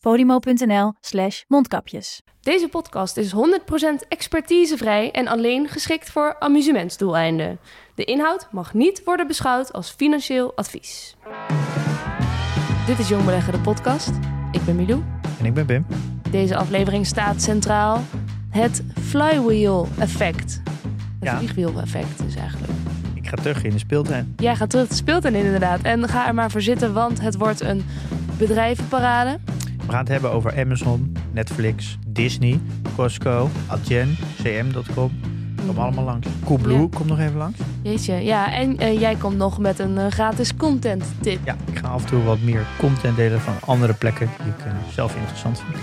podimo.nl slash mondkapjes. Deze podcast is 100% expertisevrij en alleen geschikt voor amusementsdoeleinden. De inhoud mag niet worden beschouwd als financieel advies. Dit is Jong Beleggen, de podcast. Ik ben Milou. En ik ben Bim. Deze aflevering staat centraal het flywheel-effect. Het Ja. vliegwiel-effect is eigenlijk. Ik ga terug in de speeltuin. Jij gaat terug de speeltuin in inderdaad. En ga er maar voor zitten, want het wordt een bedrijvenparade. We gaan het hebben over Amazon, Netflix, Disney, Costco, Adyen, cm.com. Komen allemaal langs. Coolblue Ja. komt nog even langs. Jeetje, ja. En eh, jij komt nog met een eh, gratis content tip. Ja, ik ga af en toe wat meer content delen van andere plekken die ik eh, zelf interessant vind.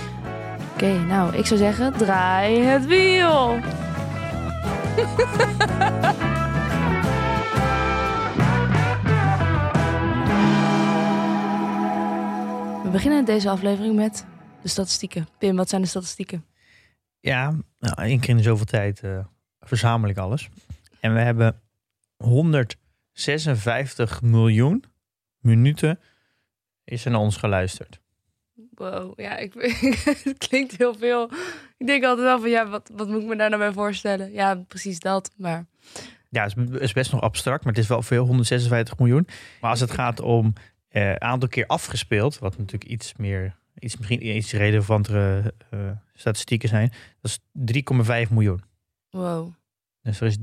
Oké, nou, ik zou zeggen, draai het wiel. beginnen deze aflevering met de statistieken. Pim, wat zijn de statistieken? Ja, nou, één keer in zoveel tijd eh, verzamel ik alles. En we hebben 156 miljoen minuten is er naar ons geluisterd. Wow, ja, ik, het klinkt heel veel. Ik denk altijd wel van, ja, wat, wat moet ik me daar nou bij voorstellen? Ja, precies dat, maar... Ja, het is- is best nog abstract, maar het is wel veel, 156 miljoen. Maar als het gaat om eh aantal keer afgespeeld, wat natuurlijk iets meer, iets, misschien iets relevantere eh, statistieken zijn, dat is 3,5 miljoen. Wow. Dus er is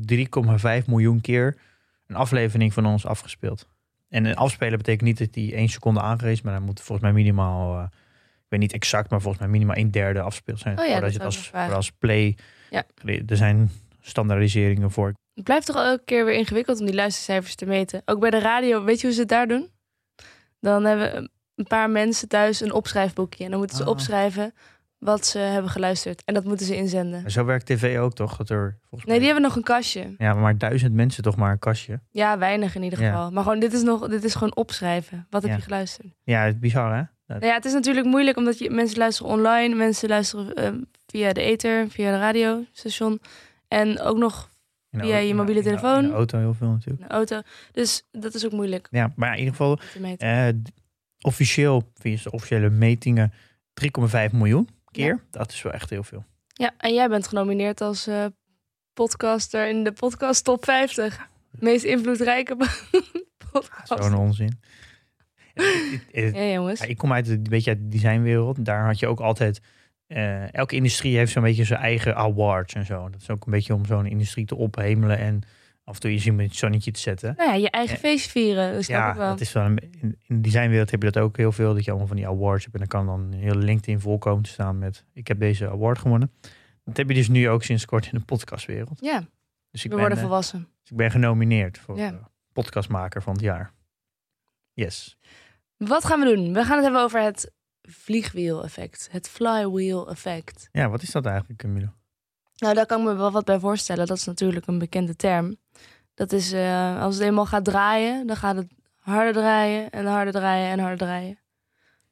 3,5 miljoen keer een aflevering van ons afgespeeld. En een afspelen betekent niet dat die één seconde aangerezen, is, maar dan moet volgens mij minimaal, eh, ik weet niet exact, maar volgens mij minimaal een derde afgespeeld zijn. Oh ja, dat je het als, als play. Ja. Er zijn standaardiseringen voor. Het blijft toch elke keer weer ingewikkeld om die luistercijfers te meten. Ook bij de radio, weet je hoe ze het daar doen? Dan hebben een paar mensen thuis een opschrijfboekje. En dan moeten ze Ah. opschrijven wat ze hebben geluisterd. En dat moeten ze inzenden. Maar zo werkt tv ook toch? Dat er volgens Nee, die hebben nog een kastje. Ja, maar duizend mensen toch maar een kastje. Ja, weinig in ieder Ja. geval. Maar gewoon, dit is, nog, dit is gewoon opschrijven. Wat heb je geluisterd? Ja, het is bizar hè? Dat- Nou ja, het is natuurlijk moeilijk omdat je, mensen luisteren online. Mensen luisteren eh, via de ether, via de radiostation. En ook nog via auto- je mobiele telefoon. In de auto heel veel natuurlijk. auto. Dus dat is ook moeilijk Ja, maar in ieder geval, eh, d- officieel, via de officiële metingen, 3,5 miljoen keer. Dat is wel echt heel veel. Ja, en jij bent genomineerd als eh, podcaster in de podcast top 50. Meest invloedrijke podcast. Zo'n onzin. Het- Ja, jongens. Ja, ik kom uit een beetje uit de designwereld. Daar had je ook altijd. Eh, elke industrie heeft zo'n beetje zijn eigen awards en zo. Dat is ook een beetje om zo'n industrie te ophemelen en af en toe je zin met het zonnetje te zetten. Nou ja, je eigen Ja. feestje vieren. Dat snap ja, ik wel. dat is wel een, in, in de designwereld heb je dat ook heel veel. Dat je allemaal van die awards hebt. En dan kan dan een hele LinkedIn vol komen te staan met ik heb deze award gewonnen. Dat heb je dus nu ook sinds kort in de podcastwereld. Ja, Dus ik, we ben, worden eh, volwassen. dus ik ben genomineerd voor Ja. eh, podcastmaker van het jaar. Yes. Wat gaan we doen? We gaan het hebben over het vliegwiel-effect. Het flywheel-effect. Ja, wat is dat eigenlijk, Camilo? Nou, daar kan ik me wel wat bij voorstellen. Dat is natuurlijk een bekende term. Dat is, eh, als het eenmaal gaat draaien, dan gaat het harder draaien en harder draaien en harder draaien.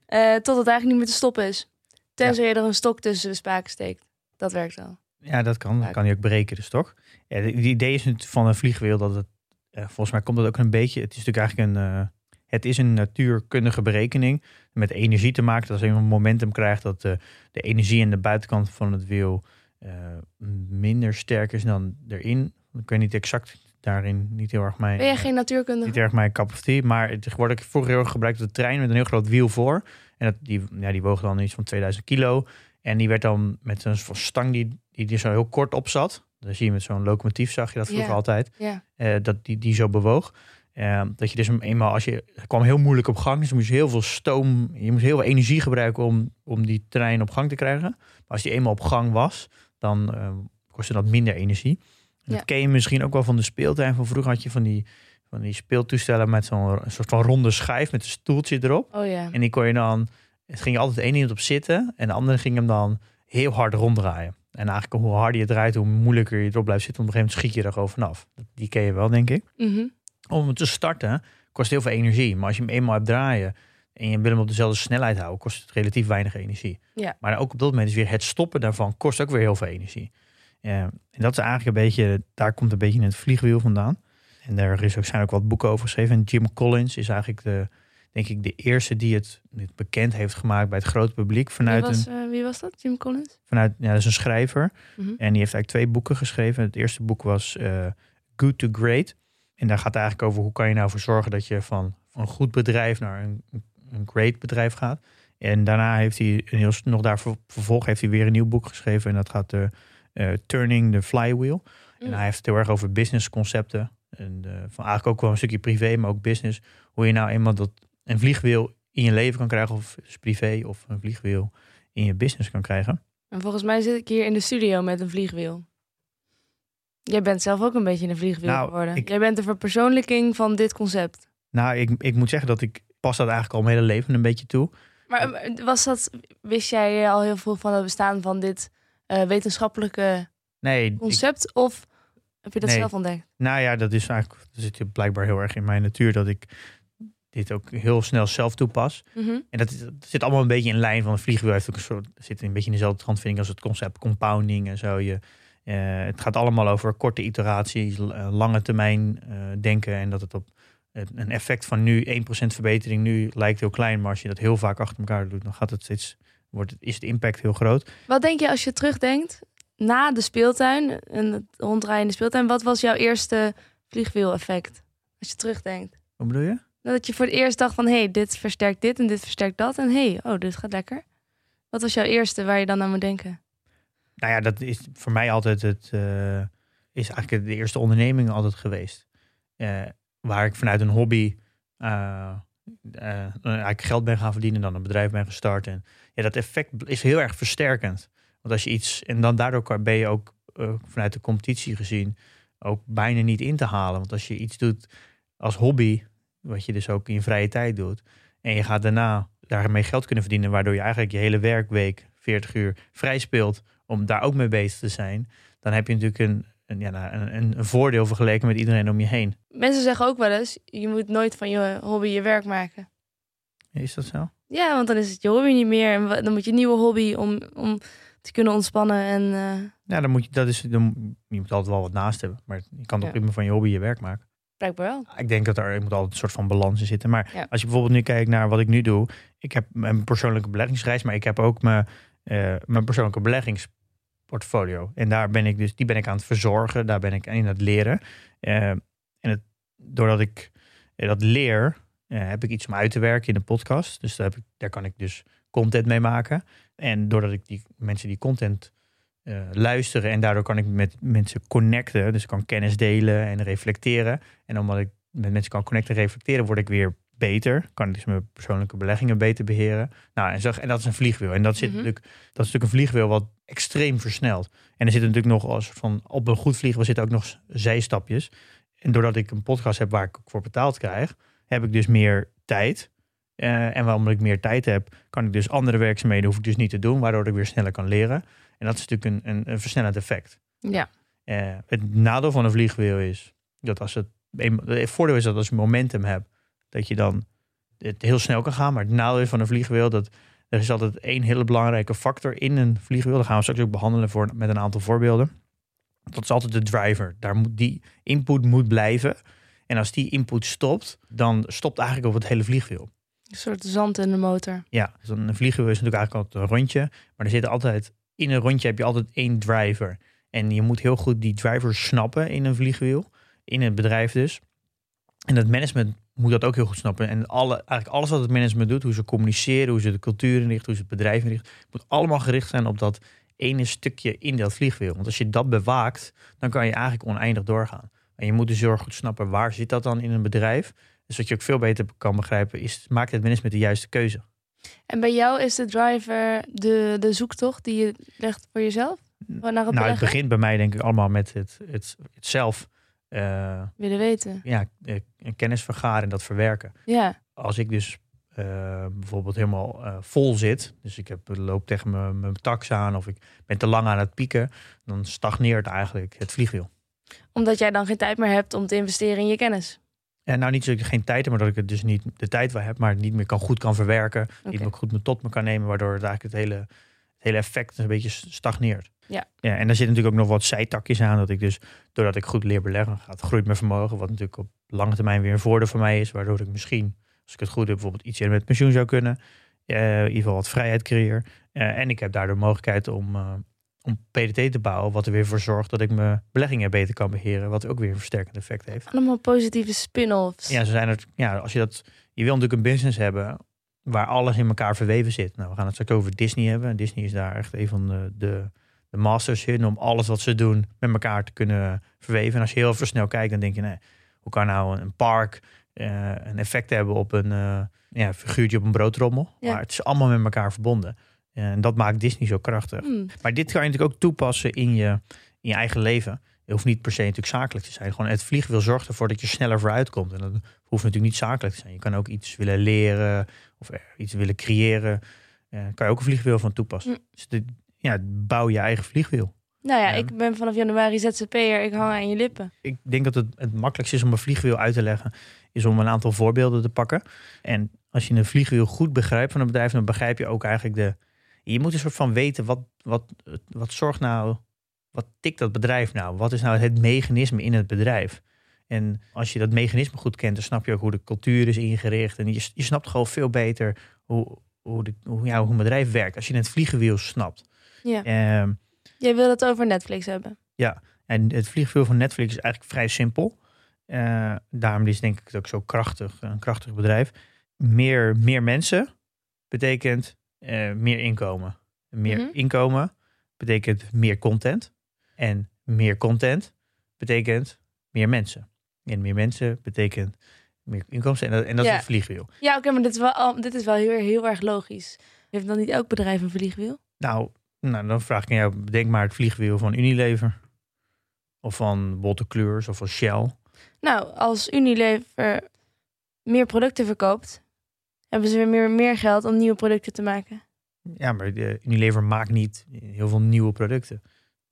Eh, tot het eigenlijk niet meer te stoppen is. Tenzij je er een stok tussen de spaken steekt. Dat werkt wel. Ja, dat kan. Dat kan hij ook breken, dus toch? Ja, het idee is natuurlijk van een vliegwiel dat het, eh, volgens mij komt dat ook een beetje, het is natuurlijk eigenlijk een, eh, het is een natuurkundige berekening met energie te maken. Dat als je een momentum krijgt dat eh, de energie aan de buitenkant van het wiel eh, minder sterk is dan erin. Ik weet niet exact daarin, niet heel erg mijn, Ben jij eh, geen natuurkundige? niet erg mijn cup of tea, maar het wordt ook vroeger heel erg gebruikt op de trein met een heel groot wiel voor. En dat, die, ja, die woog dan iets van 2000 kilo. En die werd dan met een soort stang die, die er zo heel kort op zat. Dan zie je met zo'n locomotief, zag je dat vroeger altijd. Eh, dat die, die zo bewoog. Eh, dat je dus eenmaal, als je het kwam heel moeilijk op gang, dus dan moest je heel veel stoom, je moest heel veel energie gebruiken om, om die trein op gang te krijgen. Maar als die eenmaal op gang was, dan eh, kostte dat minder energie. En Ja. Dat ken je misschien ook wel van de speeltuin. Van vroeger had je van die, van die speeltoestellen met zo'n soort van ronde schijf met een stoeltje erop. Oh ja. En die kon je dan, het ging je altijd één iemand op zitten en de andere ging hem dan heel hard ronddraaien. En eigenlijk hoe harder je draait, hoe moeilijker je erop blijft zitten. Op een gegeven moment schiet je er gewoon vanaf. Die ken je wel, denk ik. Mhm. Om hem te starten kost heel veel energie. Maar als je hem eenmaal hebt draaien en je wil hem op dezelfde snelheid houden, kost het relatief weinig energie. Ja. Maar ook op dat moment is weer het stoppen daarvan kost ook weer heel veel energie. En dat is eigenlijk een beetje, daar komt een beetje het vliegwiel vandaan. En daar is ook, zijn ook wat boeken over geschreven. En Jim Collins is eigenlijk de, denk ik, de eerste die het, bekend heeft gemaakt bij het grote publiek. Vanuit wie, was, een, eh, wie was dat? Jim Collins? vanuit, ja, dat is een schrijver. Mhm. En die heeft eigenlijk twee boeken geschreven. Het eerste boek was eh, Good to Great. En daar gaat het eigenlijk over hoe kan je nou voor zorgen dat je van een goed bedrijf naar een, een great bedrijf gaat. En daarna heeft hij een heel, nog daar ver- vervolg heeft hij weer een nieuw boek geschreven. En dat gaat de eh, Turning the Flywheel. En Mm. hij heeft het heel erg over businessconcepten. En eh, van eigenlijk ook wel een stukje privé, maar ook business. Hoe je nou eenmaal dat een vliegwiel in je leven kan krijgen, of is privé, of een vliegwiel in je business kan krijgen. En volgens mij zit ik hier in de studio met een vliegwiel. Jij bent zelf ook een beetje een vliegwiel Nou, geworden. ik- Jij bent de verpersoonlijking van dit concept. Nou, ik, ik moet zeggen dat ik pas dat eigenlijk al mijn hele leven een beetje toe. Maar eh, was dat, wist jij al heel veel van het bestaan van dit eh, wetenschappelijke Nee, ik, concept? Of heb je dat Nee. zelf ontdekt? nou ja, dat is eigenlijk, dat zit blijkbaar heel erg in mijn natuur dat ik dit ook heel snel zelf toepas. Mhm. En dat, zit allemaal een beetje in lijn van een vliegwiel. Heeft ook een soort, zit een beetje in dezelfde trant, vind ik, als het concept compounding en zo. Je, het gaat allemaal over korte iteraties, eh, lange termijn eh, denken. En dat het op het- een effect van nu 1% verbetering nu lijkt heel klein. Maar als je dat heel vaak achter elkaar doet, dan gaat het steeds, wordt het, is de impact heel groot. Wat denk je als je terugdenkt na de speeltuin en het ronddraaien in de speeltuin? Wat was jouw eerste vliegwiel-effect? Als je terugdenkt. Wat bedoel je? Dat je voor het eerst dacht van... hé, hey, dit versterkt dit en dit versterkt dat. En hé, hey, oh, dit gaat lekker. Wat was jouw eerste waar je dan aan moet denken? Nou ja, dat is voor mij altijd het. eh, is eigenlijk de eerste onderneming altijd geweest. Eh, waar ik vanuit een hobby. eh, eigenlijk geld ben gaan verdienen, dan een bedrijf ben gestart. En ja, dat effect is heel erg versterkend. Want als je iets. En dan daardoor ben je ook vanuit de competitie gezien. ook bijna niet in te halen. Want als je iets doet als hobby. wat je dus ook in je vrije tijd doet. en je gaat daarna daarmee geld kunnen verdienen. waardoor je eigenlijk je hele werkweek, 40 uur, vrij speelt om daar ook mee bezig te zijn, dan heb je natuurlijk een, een, ja, nou, een, een, voordeel vergeleken met iedereen om je heen. Mensen zeggen ook wel eens... je moet nooit van je hobby je werk maken. Is dat zo? Ja, want dan is het je hobby niet meer. En dan moet je een nieuwe hobby om, om te kunnen ontspannen. En eh, Ja, dan moet je, dat is, dan, je moet altijd wel wat naast hebben. Maar je kan toch Ja. prima van je hobby je werk maken. blijkbaar wel. Ik denk dat er, moet altijd een soort van balans in zitten. Maar Ja. als je bijvoorbeeld nu kijkt naar wat ik nu doe. Ik heb mijn persoonlijke beleggingsreis, maar ik heb ook mijn, eh, mijn persoonlijke beleggingsportfolio. En daar ben ik dus, die ben ik aan het verzorgen. Daar ben ik in het leren. Eh, en het, doordat ik eh, dat leer, eh, heb ik iets om uit te werken in de podcast. Dus daar, heb ik, daar kan ik dus content mee maken. En doordat ik die mensen die content luisteren en daardoor kan ik met mensen connecten. Dus ik kan kennis delen en reflecteren. En omdat ik met mensen kan connecten en reflecteren, word ik weer beter. Kan ik dus mijn persoonlijke beleggingen beter beheren. Nou, en, zo, en dat is een vliegwiel. En dat, zit Mhm. natuurlijk, dat is natuurlijk een vliegwiel wat extreem versnelt. En er zitten natuurlijk nog als van op een goed vliegwiel zitten ook nog zijstapjes. En doordat ik een podcast heb waar ik voor betaald krijg, heb ik dus meer tijd. Eh, en omdat ik meer tijd heb, kan ik dus andere werkzaamheden hoef ik dus niet te doen, waardoor ik weer sneller kan leren. En dat is natuurlijk een, een, een versnellend effect. Ja. Eh, het nadeel van een vliegwiel is dat als het. een- Het voordeel is dat als je momentum hebt, dat je dan het heel snel kan gaan. Maar het nadeel van een vliegwiel dat er is altijd één hele belangrijke factor in een vliegwiel. Dat gaan we straks ook behandelen voor, met een aantal voorbeelden. Dat is altijd de driver. Daar moet, die input moet blijven. En als die input stopt, dan stopt eigenlijk op het hele vliegwiel. Een soort zand in de motor. Ja, dus een vliegwiel is natuurlijk eigenlijk altijd een rondje. Maar er zit altijd, in een rondje heb je altijd één driver. En je moet heel goed die driver snappen in een vliegwiel. In het bedrijf dus. En het management moet dat ook heel goed snappen. En alle, eigenlijk alles wat het management doet, hoe ze communiceren, hoe ze de cultuur inrichten, hoe ze het bedrijf inrichten, moet allemaal gericht zijn op dat ene stukje in dat vliegwiel. Want als je dat bewaakt, dan kan je eigenlijk oneindig doorgaan. En je moet dus heel erg goed snappen waar zit dat dan in een bedrijf. Dus wat je ook veel beter kan begrijpen, is maakt het management de juiste keuze. En bij jou is de driver de, de zoektocht die je legt voor jezelf? Naar het Nou, het begint bij mij denk ik allemaal met het, het, het zelf eh, Willen weten. ja, eh, kennis vergaren en dat verwerken. Ja. Als ik dus, eh, bijvoorbeeld helemaal vol zit. Dus ik heb, loop tegen mijn, mijn tax aan of ik ben te lang aan het pieken. Dan stagneert eigenlijk het vliegwiel. Omdat jij dan geen tijd meer hebt om te investeren in je kennis. En nou niet dat ik geen tijd heb, maar dat ik het dus niet de tijd wel heb, maar het niet meer kan, goed kan verwerken. Niet meer goed me tot me kan nemen, waardoor het eigenlijk het hele, hele effect een beetje stagneert. Ja. ja. En daar zit natuurlijk ook nog wat zijtakjes aan. Dat ik dus, doordat ik goed leer beleggen, gaat groeit mijn vermogen. Wat natuurlijk op lange termijn weer een voordeel voor mij is. Waardoor ik misschien, als ik het goed heb, bijvoorbeeld iets eerder met pensioen zou kunnen. Eh, in ieder geval wat vrijheid creëer. Eh, en ik heb daardoor mogelijkheid om, eh, om PDT te bouwen. Wat er weer voor zorgt dat ik mijn beleggingen beter kan beheren. Wat ook weer een versterkend effect heeft. Allemaal positieve spin-offs. Ja, zo zijn er. Ja, als je dat. Je wil natuurlijk een business hebben waar alles in elkaar verweven zit. Nou, we gaan het straks over Disney hebben. En Disney is daar echt een van de, de, de masters in om alles wat ze doen met elkaar te kunnen verweven. En als je heel snel kijkt, dan denk je, nee, hoe kan nou een park eh, een effect hebben op een uh, ja, figuurtje op een broodrommel? Ja. Maar het is allemaal met elkaar verbonden. En dat maakt Disney zo krachtig. Hmm. Maar dit kan je natuurlijk ook toepassen in je, in je eigen leven. Je hoeft niet per se natuurlijk zakelijk te zijn. Gewoon het vliegwiel zorgt ervoor dat je sneller vooruit komt. En dat hoeft natuurlijk niet zakelijk te zijn. Je kan ook iets willen leren of iets willen creëren. Uh, kan je ook een vliegwiel van toepassen. Mm. Dus ja, bouw je eigen vliegwiel. Nou ja, Ja. ik ben vanaf januari ZZP'er. Ik hang aan je lippen. Ik denk dat het het makkelijkste is om een vliegwiel uit te leggen, is om een aantal voorbeelden te pakken. En als je een vliegwiel goed begrijpt van een bedrijf, dan begrijp je ook eigenlijk de. Je moet een soort van weten wat, wat, wat zorgt nou, wat tikt dat bedrijf nou? Wat is nou het mechanisme in het bedrijf? En als je dat mechanisme goed kent, dan snap je ook hoe de cultuur is ingericht. En je, je snapt gewoon veel beter hoe, hoe, de, hoe, ja, hoe een bedrijf werkt. Als je het vliegwiel snapt. Ja. Ehm, Jij wil het over Netflix hebben. en het vliegwiel van Netflix is eigenlijk vrij simpel. Eh, daarom is denk ik het ook zo krachtig, een krachtig bedrijf. Meer, meer mensen betekent eh, meer inkomen. Meer Mhm. inkomen betekent meer content. En meer content betekent meer mensen. En meer mensen betekent meer inkomsten. En dat, en dat Ja. is het vliegwiel. Ja, oké, maar dit is wel, dit is wel heel, heel erg logisch. Heeft dan niet elk bedrijf een vliegwiel? Nou, nou, dan vraag ik aan jou, bedenk maar het vliegwiel van Unilever. Of van Botte Kleurs of van Shell. Nou, als Unilever meer producten verkoopt, hebben ze weer meer, meer geld om nieuwe producten te maken. Ja, maar de Unilever maakt niet heel veel nieuwe producten.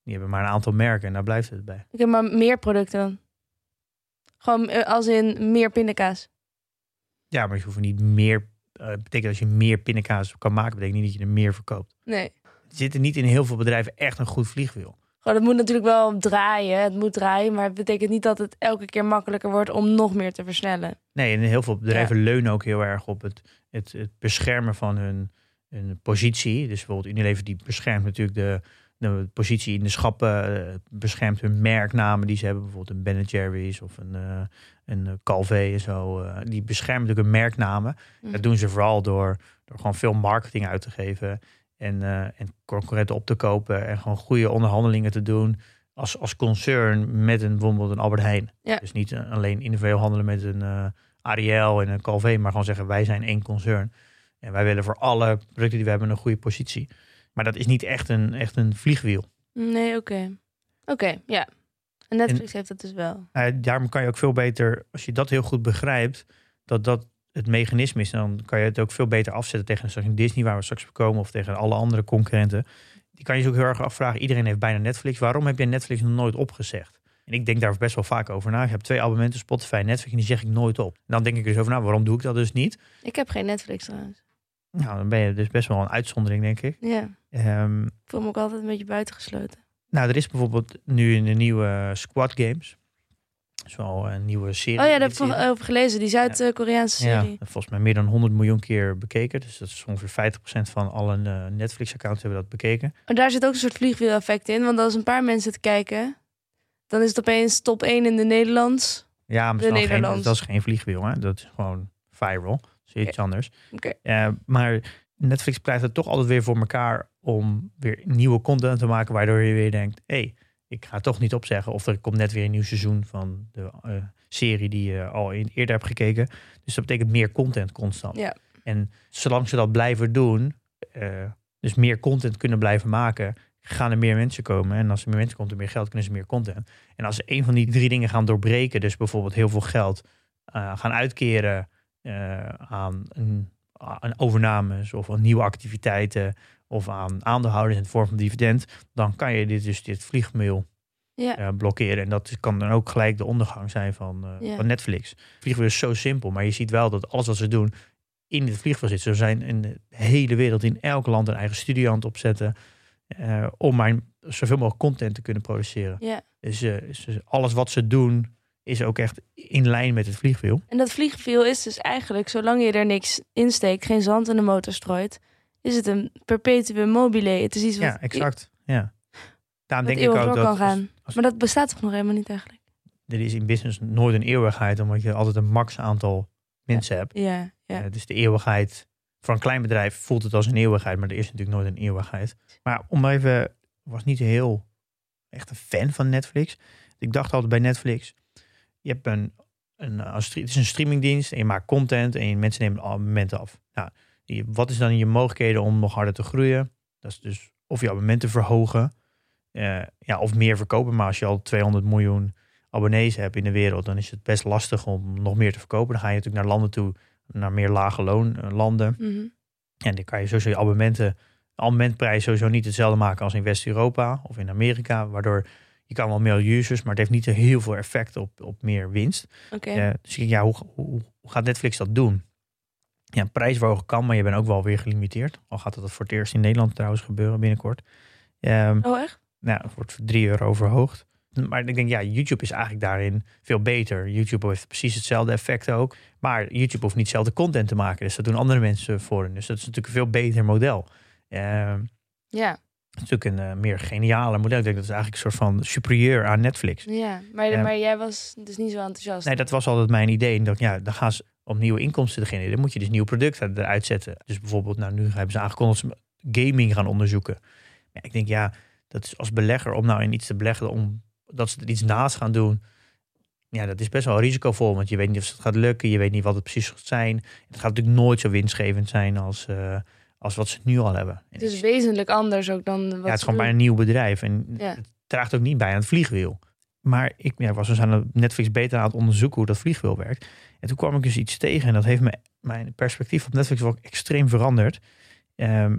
Die hebben maar een aantal merken en daar blijft het bij. Ik heb maar meer producten dan. Gewoon eh, als in meer pindakaas. Ja, maar je hoeft niet meer... eh betekent als je meer pindakaas kan maken, betekent niet dat je er meer verkoopt. Nee. Er zit er niet in heel veel bedrijven echt een goed vliegwiel. Gewoon, het moet natuurlijk wel draaien. Het moet draaien, maar het betekent niet dat het elke keer makkelijker wordt om nog meer te versnellen. Nee, en heel veel bedrijven leunen ook heel erg op het, het, het beschermen van hun, hun positie. Dus bijvoorbeeld Unilever die beschermt natuurlijk de, de positie in de schappen, eh, beschermt hun merknamen die ze hebben. Bijvoorbeeld een Ben Jerry's of een, eh een eh, Calvé en zo. die beschermen natuurlijk hun merknamen. Mhm. Dat doen ze vooral door, door gewoon veel marketing uit te geven. En, eh, en concurrenten op te kopen. En gewoon goede onderhandelingen te doen. Als, als concern met een, bijvoorbeeld een Albert Heijn. Ja. Dus niet alleen individueel handelen met een Ariel en een Calvé. Maar gewoon zeggen wij zijn één concern. En wij willen voor alle producten die we hebben een goede positie. Maar dat is niet echt een, echt een vliegwiel. Nee, oké. Oké, ja. En Netflix heeft dat dus wel. Eh, daarom kan je ook veel beter, als je dat heel goed begrijpt, dat dat het mechanisme is, dan kan je het ook veel beter afzetten tegen straks een Disney waar we straks op komen of tegen alle andere concurrenten. Die kan je je ook heel erg afvragen. Iedereen heeft bijna Netflix. Waarom heb je Netflix nog nooit opgezegd? En ik denk daar best wel vaak over na. Ik heb twee abonnementen, Spotify en Netflix, en die zeg ik nooit op. En dan denk ik dus over, nou, waarom doe ik dat dus niet? Ik heb geen Netflix trouwens. Nou, dan ben je dus best wel een uitzondering, denk ik. Ja, Ehm, ik voel me ook altijd een beetje buitengesloten. nou, er is bijvoorbeeld nu in de nieuwe Squad Games. Wel een nieuwe serie. Oh ja, daar heb ik over gelezen. Die Zuid-Koreaanse Ja, serie. volgens mij meer dan 100 miljoen keer bekeken. Dus dat is ongeveer 50% van alle eh, Netflix-accounts hebben dat bekeken. Maar daar zit ook een soort vliegwiel-effect in. Want als een paar mensen het kijken, dan is het opeens top 1 in de Nederlands. Ja, maar De dat is, geen, dat is geen vliegwiel, hè? Dat is gewoon viral. Is iets anders. Oké. Eh, maar Netflix blijft het toch altijd weer voor elkaar om weer nieuwe content te maken, waardoor je weer denkt, hé, hey, ik ga toch niet opzeggen. Of er komt net weer een nieuw seizoen van de eh, serie die je al eerder hebt gekeken. Dus dat betekent meer content constant. En zolang ze dat blijven doen, eh, dus meer content kunnen blijven maken, gaan er meer mensen komen. En als er meer mensen komt, er meer geld, kunnen ze meer content. En als ze een van die drie dingen gaan doorbreken, dus bijvoorbeeld heel veel geld eh, gaan uitkeren eh, aan een aan overnames of aan nieuwe activiteiten of aan aandeelhouders in de vorm van dividend, dan kan je dit dus dit vliegmail Ja. eh, blokkeren. En dat kan dan ook gelijk de ondergang zijn van, eh, Ja. van Netflix. Vliegmail is zo simpel, maar je ziet wel dat alles wat ze doen in het vliegveld zit. Ze zijn in de hele wereld, in elk land een eigen studio aan het opzetten. eh, om maar zoveel mogelijk content te kunnen produceren. ja. Dus, eh, dus alles wat ze doen is ook echt in lijn met het vliegwiel. En dat vliegwiel is dus eigenlijk, zolang je er niks insteekt, geen zand in de motor strooit, is het een perpetuum mobile. Het is iets wat, Ja, exact. Ja. Daarom denk ik ook dat kan gaan. als- Maar dat bestaat toch nog helemaal niet eigenlijk? er is in business nooit een eeuwigheid, omdat je altijd een max aantal mensen hebt. Ja, ja. Eh, dus de eeuwigheid, voor een klein bedrijf voelt het als een eeuwigheid, maar er is natuurlijk nooit een eeuwigheid. Maar om even, ik was niet heel echt een fan van Netflix. Ik dacht altijd bij Netflix, je hebt een, een, stre- het is een streamingdienst en je maakt content en je, mensen nemen abonnementen af. Nou, wat is dan je mogelijkheden om nog harder te groeien? Dat is dus of je abonnementen verhogen, eh, ja, of meer verkopen. Maar als je al 200 miljoen abonnees hebt in de wereld, dan is het best lastig om nog meer te verkopen. Dan ga je natuurlijk naar landen toe, naar meer lage loonlanden. Mhm. En dan kan je sowieso je abonnementen, abonnementprijs sowieso niet hetzelfde maken als in West-Europa of in Amerika. Waardoor je kan wel meer users, maar het heeft niet heel veel effect op, op meer winst. Oké. Eh, dus ik denk, ja, hoe, hoe, hoe gaat Netflix dat doen? Ja, prijsverhogen kan, maar je bent ook wel weer gelimiteerd. Al gaat dat voor het eerst in Nederland trouwens gebeuren binnenkort. Ehm, Oh, echt? nou, het wordt voor 3 euro verhoogd. Maar ik denk, ja, YouTube is eigenlijk daarin veel beter. YouTube heeft precies hetzelfde effect ook. Maar YouTube hoeft niet dezelfde content te maken. Dus dat doen andere mensen voor hen. Dus dat is natuurlijk een veel beter model. Ehm, Ja. Is natuurlijk een eh, meer geniale model. Ik denk dat is eigenlijk een soort van superieur aan Netflix. ja. Maar, Ja. maar jij was dus niet zo enthousiast. Nee, dat was altijd mijn idee. En dat, ja, dan gaan ze om nieuwe inkomsten te genereren. Dan moet je dus nieuwe producten eruit zetten. Dus bijvoorbeeld, nou, nu hebben ze aangekondigd dat ze gaming gaan onderzoeken. Ja, ik denk, ja, dat is als belegger om nou in iets te beleggen, om dat ze er iets naast gaan doen. Ja, dat is best wel risicovol, want je weet niet of het gaat lukken. Je weet niet wat het precies gaat zijn. Het gaat natuurlijk nooit zo winstgevend zijn als, eh, als wat ze nu al hebben. En Het is wezenlijk anders ook dan wat ja, het is gewoon bijna een nieuw bedrijf. En Ja. het draagt ook niet bij aan het vliegwiel. Maar ik ja, was dus aan Netflix beter aan het onderzoeken hoe dat vliegwiel werkt. En toen kwam ik dus iets tegen en dat heeft me, mijn perspectief op Netflix wel extreem veranderd. Ehm,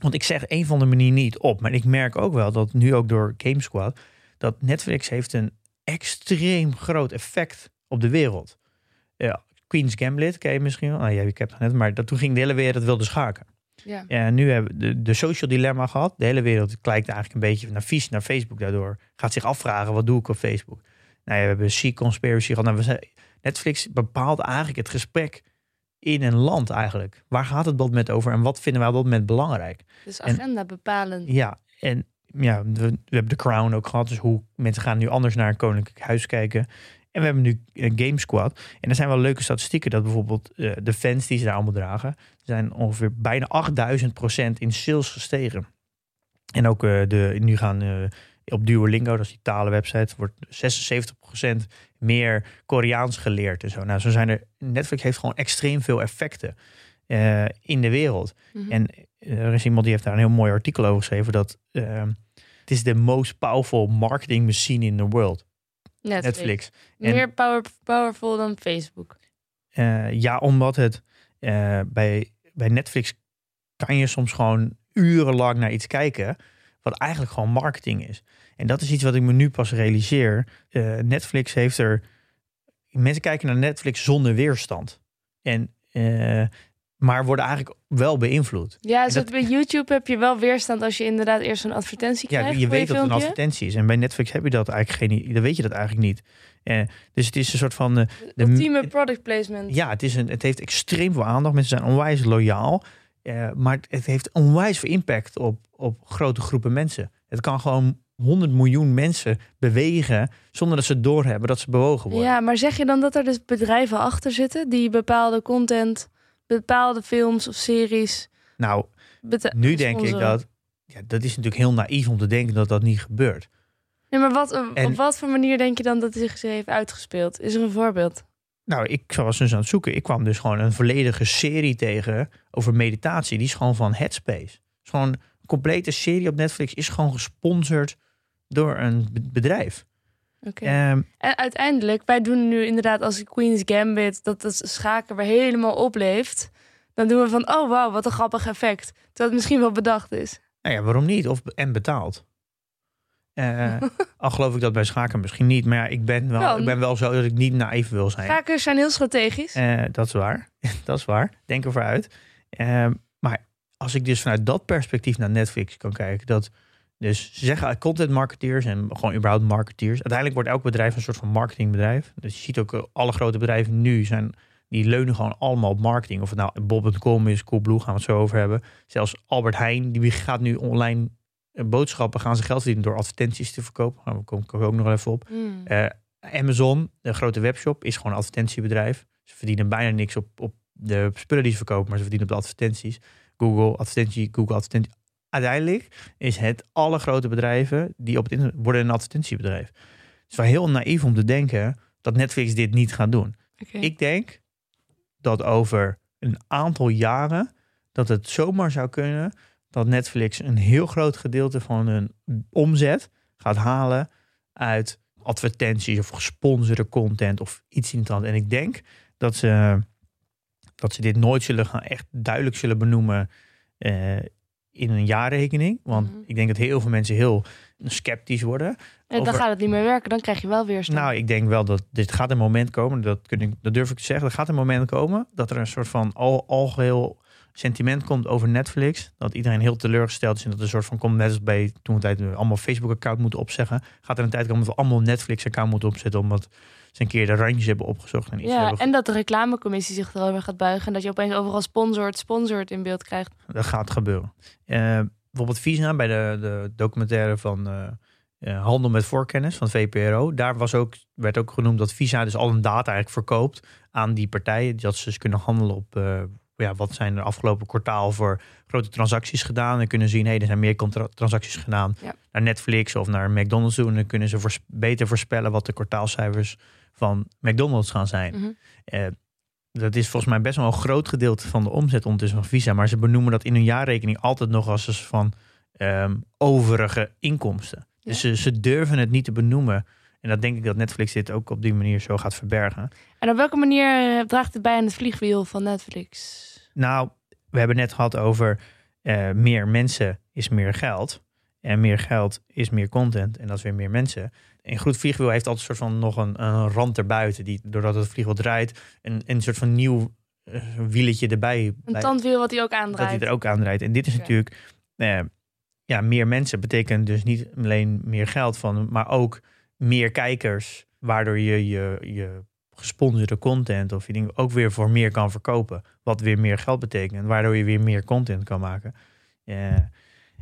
want ik zeg een van de manier niet op. Maar ik merk ook wel dat nu ook door GameSquad... dat Netflix heeft een extreem groot effect op de wereld. Ja, Queen's Gambit, ken je misschien wel? Nou, ja, ik heb het net, maar dat, toen ging de hele wereld wilde schaken. Ja. En nu hebben we de, de social dilemma gehad. De hele wereld kijkt eigenlijk een beetje naar vies naar Facebook daardoor. Gaat zich afvragen, wat doe ik op Facebook? Nou ja, we hebben Sea Conspiracy gehad. Nou, we Netflix bepaalt eigenlijk het gesprek in een land eigenlijk. Waar gaat het dat moment over en wat vinden wij op dat moment belangrijk? Dus En- agenda bepalend. Ja, en ja, we, we hebben The Crown ook gehad. Dus hoe mensen gaan nu anders naar een koninklijk huis kijken. En we hebben nu een Game Squad. En er zijn wel leuke statistieken dat bijvoorbeeld eh, de fans die ze daar allemaal dragen, zijn ongeveer bijna 8000% in sales gestegen. En ook eh, de, nu gaan eh, op Duolingo, dat is die talenwebsite, wordt 76% meer Koreaans geleerd en zo. Nou, zo zijn er. Netflix heeft gewoon extreem veel effecten eh, in de wereld. Mhm. En eh, er is iemand die heeft daar een heel mooi artikel over geschreven dat het is de most powerful marketing machine in the world. Netflix. Netflix. En- Meer power, powerful dan Facebook. Eh, ja, omdat het eh, bij, bij Netflix kan je soms gewoon urenlang naar iets kijken, wat eigenlijk gewoon marketing is. En dat is iets wat ik me nu pas realiseer. Eh, Netflix heeft er. Mensen kijken naar Netflix zonder weerstand. En, eh, maar worden eigenlijk wel beïnvloed. Ja, dat- bij YouTube heb je wel weerstand als je inderdaad eerst een advertentie Ja, krijgt je voor weet dat het een advertentie is. En bij Netflix heb je dat eigenlijk geen. Dan weet je dat eigenlijk niet. Eh, dus het is een soort van. de- ultieme product placement. Ja, het, is een, het heeft extreem veel aandacht. Mensen zijn onwijs loyaal. Eh, maar het heeft onwijs veel impact op, op grote groepen mensen. Het kan gewoon 100 miljoen mensen bewegen zonder dat ze doorhebben dat ze bewogen worden. Ja, maar zeg je dan dat er dus bedrijven achter zitten die bepaalde content, bepaalde films of series. Nou, beta- nu denk ik dat. Ja, dat is natuurlijk heel naïef om te denken dat dat niet gebeurt. Nee, maar wat, En- op wat voor manier denk je dan dat het zich heeft uitgespeeld? Is er een voorbeeld? Nou, ik was dus aan het zoeken. Ik kwam dus gewoon een volledige serie tegen over meditatie. Die is gewoon van Headspace. Is gewoon een complete serie op Netflix is gewoon gesponsord door een be- bedrijf. Oké. Ehm, En uiteindelijk, wij doen nu inderdaad als Queen's Gambit, dat het schaken weer helemaal opleeft. Dan doen we van, oh wauw, wat een grappig effect. Terwijl het misschien wel bedacht is. Nou ja, waarom niet? Of, en betaald. Eh, al geloof ik dat bij schaken misschien niet. Maar ja, ik ben wel, ik ben wel zo dat ik niet naïef wil zijn. Schakers zijn heel strategisch. Eh, dat is waar. dat is waar. Denk ervoor uit. Eh, maar als ik dus vanuit dat perspectief naar Netflix kan kijken, dat dus ze zeggen content marketeers en gewoon überhaupt marketeers. Uiteindelijk wordt elk bedrijf een soort van marketingbedrijf. Dus je ziet ook eh, alle grote bedrijven nu zijn die leunen gewoon allemaal op marketing. Of het nou Bob.com is, Coolblue gaan we het zo over hebben. Zelfs Albert Heijn die gaat nu online eh, boodschappen gaan ze geld verdienen door advertenties te verkopen. Daar kom ik ook nog even op. Eh, Amazon, de grote webshop, is gewoon een advertentiebedrijf. Ze verdienen bijna niks op, op de spullen die ze verkopen, maar ze verdienen op de advertenties. Google, advertentie, Google, advertentie. Uiteindelijk is het alle grote bedrijven die op het internet worden een advertentiebedrijf. Het is wel heel naïef om te denken dat Netflix dit niet gaat doen. Ik denk dat over een aantal jaren dat het zomaar zou kunnen dat Netflix een heel groot gedeelte van hun omzet gaat halen uit advertenties of gesponsorde content of iets in het hand. En ik denk dat ze, dat ze dit nooit zullen gaan echt duidelijk zullen benoemen eh, in een jaarrekening. Want Mhm. ik denk dat heel veel mensen heel sceptisch worden. En dan over- gaat het niet meer werken. Dan krijg je wel weer Nou, ik denk wel dat dit gaat een moment komen. Dat, kun ik, dat durf ik te zeggen. Er gaat een moment komen dat er een soort van al, algeheel sentiment komt over Netflix. Dat iedereen heel teleurgesteld is. En dat er een soort van komt, net als bij toen we tijd allemaal Facebook-account moeten opzeggen. Gaat er een tijd komen dat we allemaal Netflix-account moeten opzetten. Omdat ze een keer de randjes hebben opgezocht. En iets ja, hebben en dat de reclamecommissie zich erover gaat buigen. En dat je opeens overal sponsort, sponsort in beeld krijgt. Dat gaat gebeuren. Eh, bijvoorbeeld Visa bij de, de documentaire van eh, eh, Handel met Voorkennis van VPRO. Daar was ook, werd ook genoemd dat Visa dus al een data eigenlijk verkoopt aan die partijen. Dat ze dus kunnen handelen op ja, wat zijn er afgelopen kwartaal voor grote transacties gedaan. En kunnen zien, hé, er zijn meer transacties gedaan Ja. naar Netflix of naar McDonald's toe. En dan kunnen ze voors- beter voorspellen wat de kwartaalcijfers van McDonald's gaan zijn. Mhm. Eh, dat is volgens mij best wel een groot gedeelte van de omzet ondertussen van Visa. Maar ze benoemen dat in hun jaarrekening altijd nog als van ehm, overige inkomsten. Dus ze, ze durven het niet te benoemen. En dat denk ik dat Netflix dit ook op die manier zo gaat verbergen. En op welke manier eh, draagt het bij aan het vliegwiel van Netflix? Nou, we hebben net gehad over eh, meer mensen is meer geld. En meer geld is meer content. En dat is weer meer mensen. Een goed vliegwiel heeft altijd een soort van nog een, een rand erbuiten. Die, doordat het vliegwiel draait, een, een soort van nieuw eh, wieletje erbij. Een tandwiel wat hij ook dat aandraait. hij er ook aan draait. En dit is natuurlijk, ja, meer mensen betekent dus niet alleen meer geld van, maar ook meer kijkers, waardoor je je, je gesponsorde content of je dingen ook weer voor meer kan verkopen. Wat weer meer geld betekent, waardoor je weer meer content kan maken. Eh,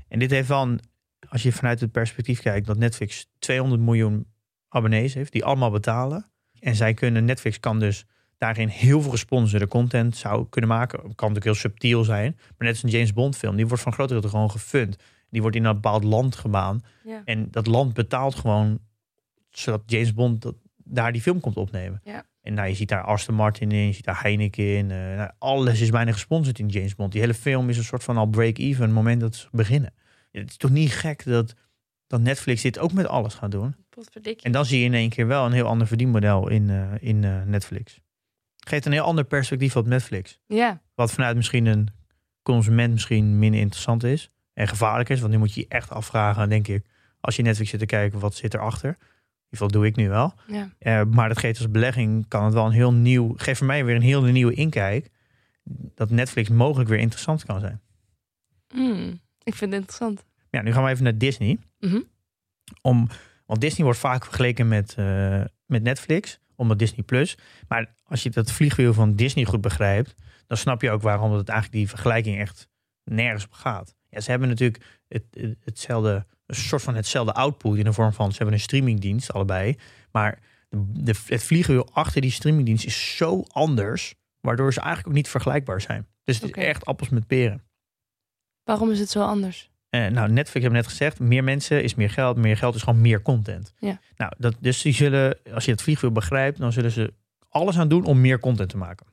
en dit heeft wel, een, als je vanuit het perspectief kijkt, dat Netflix 200 miljoen abonnees heeft, die allemaal betalen. En zij kunnen, Netflix kan dus daarin heel veel gesponsorde content zou kunnen maken. Kan natuurlijk heel subtiel zijn. Maar net als een James Bond film, die wordt van grote gedeelte gewoon gefund. Die wordt in een bepaald land gebaan. Ja. En dat land betaalt gewoon zodat James Bond dat, daar die film komt opnemen. Ja. En nou, je ziet daar Aston Martin in, je ziet daar Heineken in. eh, nou, alles is bijna gesponsord in James Bond. Die hele film is een soort van al break-even, moment dat ze beginnen. Het is toch niet gek dat, dat Netflix dit ook met alles gaat doen? En dan zie je in één keer wel een heel ander verdienmodel in, eh, in eh, Netflix. Geeft een heel ander perspectief op Netflix. Ja, Wat vanuit misschien een consument misschien minder interessant is. En gevaarlijk is. Want nu moet je je echt afvragen, denk ik. Als je Netflix zit te kijken, wat zit erachter? Ieder geval doe ik nu wel. ja. Eh, maar dat geeft als belegging, kan het wel een heel nieuw... Geeft voor mij weer een heel nieuwe inkijk. Dat Netflix mogelijk weer interessant kan zijn. Hmm, ik vind het interessant. Ja, nu gaan we even naar Disney. Mhm. Om, want Disney wordt vaak vergeleken met, eh, met Netflix, omdat Disney Plus. Maar als je dat vliegwiel van Disney goed begrijpt, dan snap je ook waarom het eigenlijk die vergelijking echt nergens op gaat. Ja, ze hebben natuurlijk het, het- hetzelfde, een soort van hetzelfde output in de vorm van ze hebben een streamingdienst allebei. Maar de, het vliegwiel achter die streamingdienst is zo anders, waardoor ze eigenlijk ook niet vergelijkbaar zijn. Dus het is echt appels met peren. Waarom is het zo anders? Eh, nou, Netflix hebben net gezegd, meer mensen is meer geld. Meer geld is gewoon meer content. Ja. Nou, dat, dus die zullen, als je het vliegwiel begrijpt, dan zullen ze alles aan doen om meer content te maken.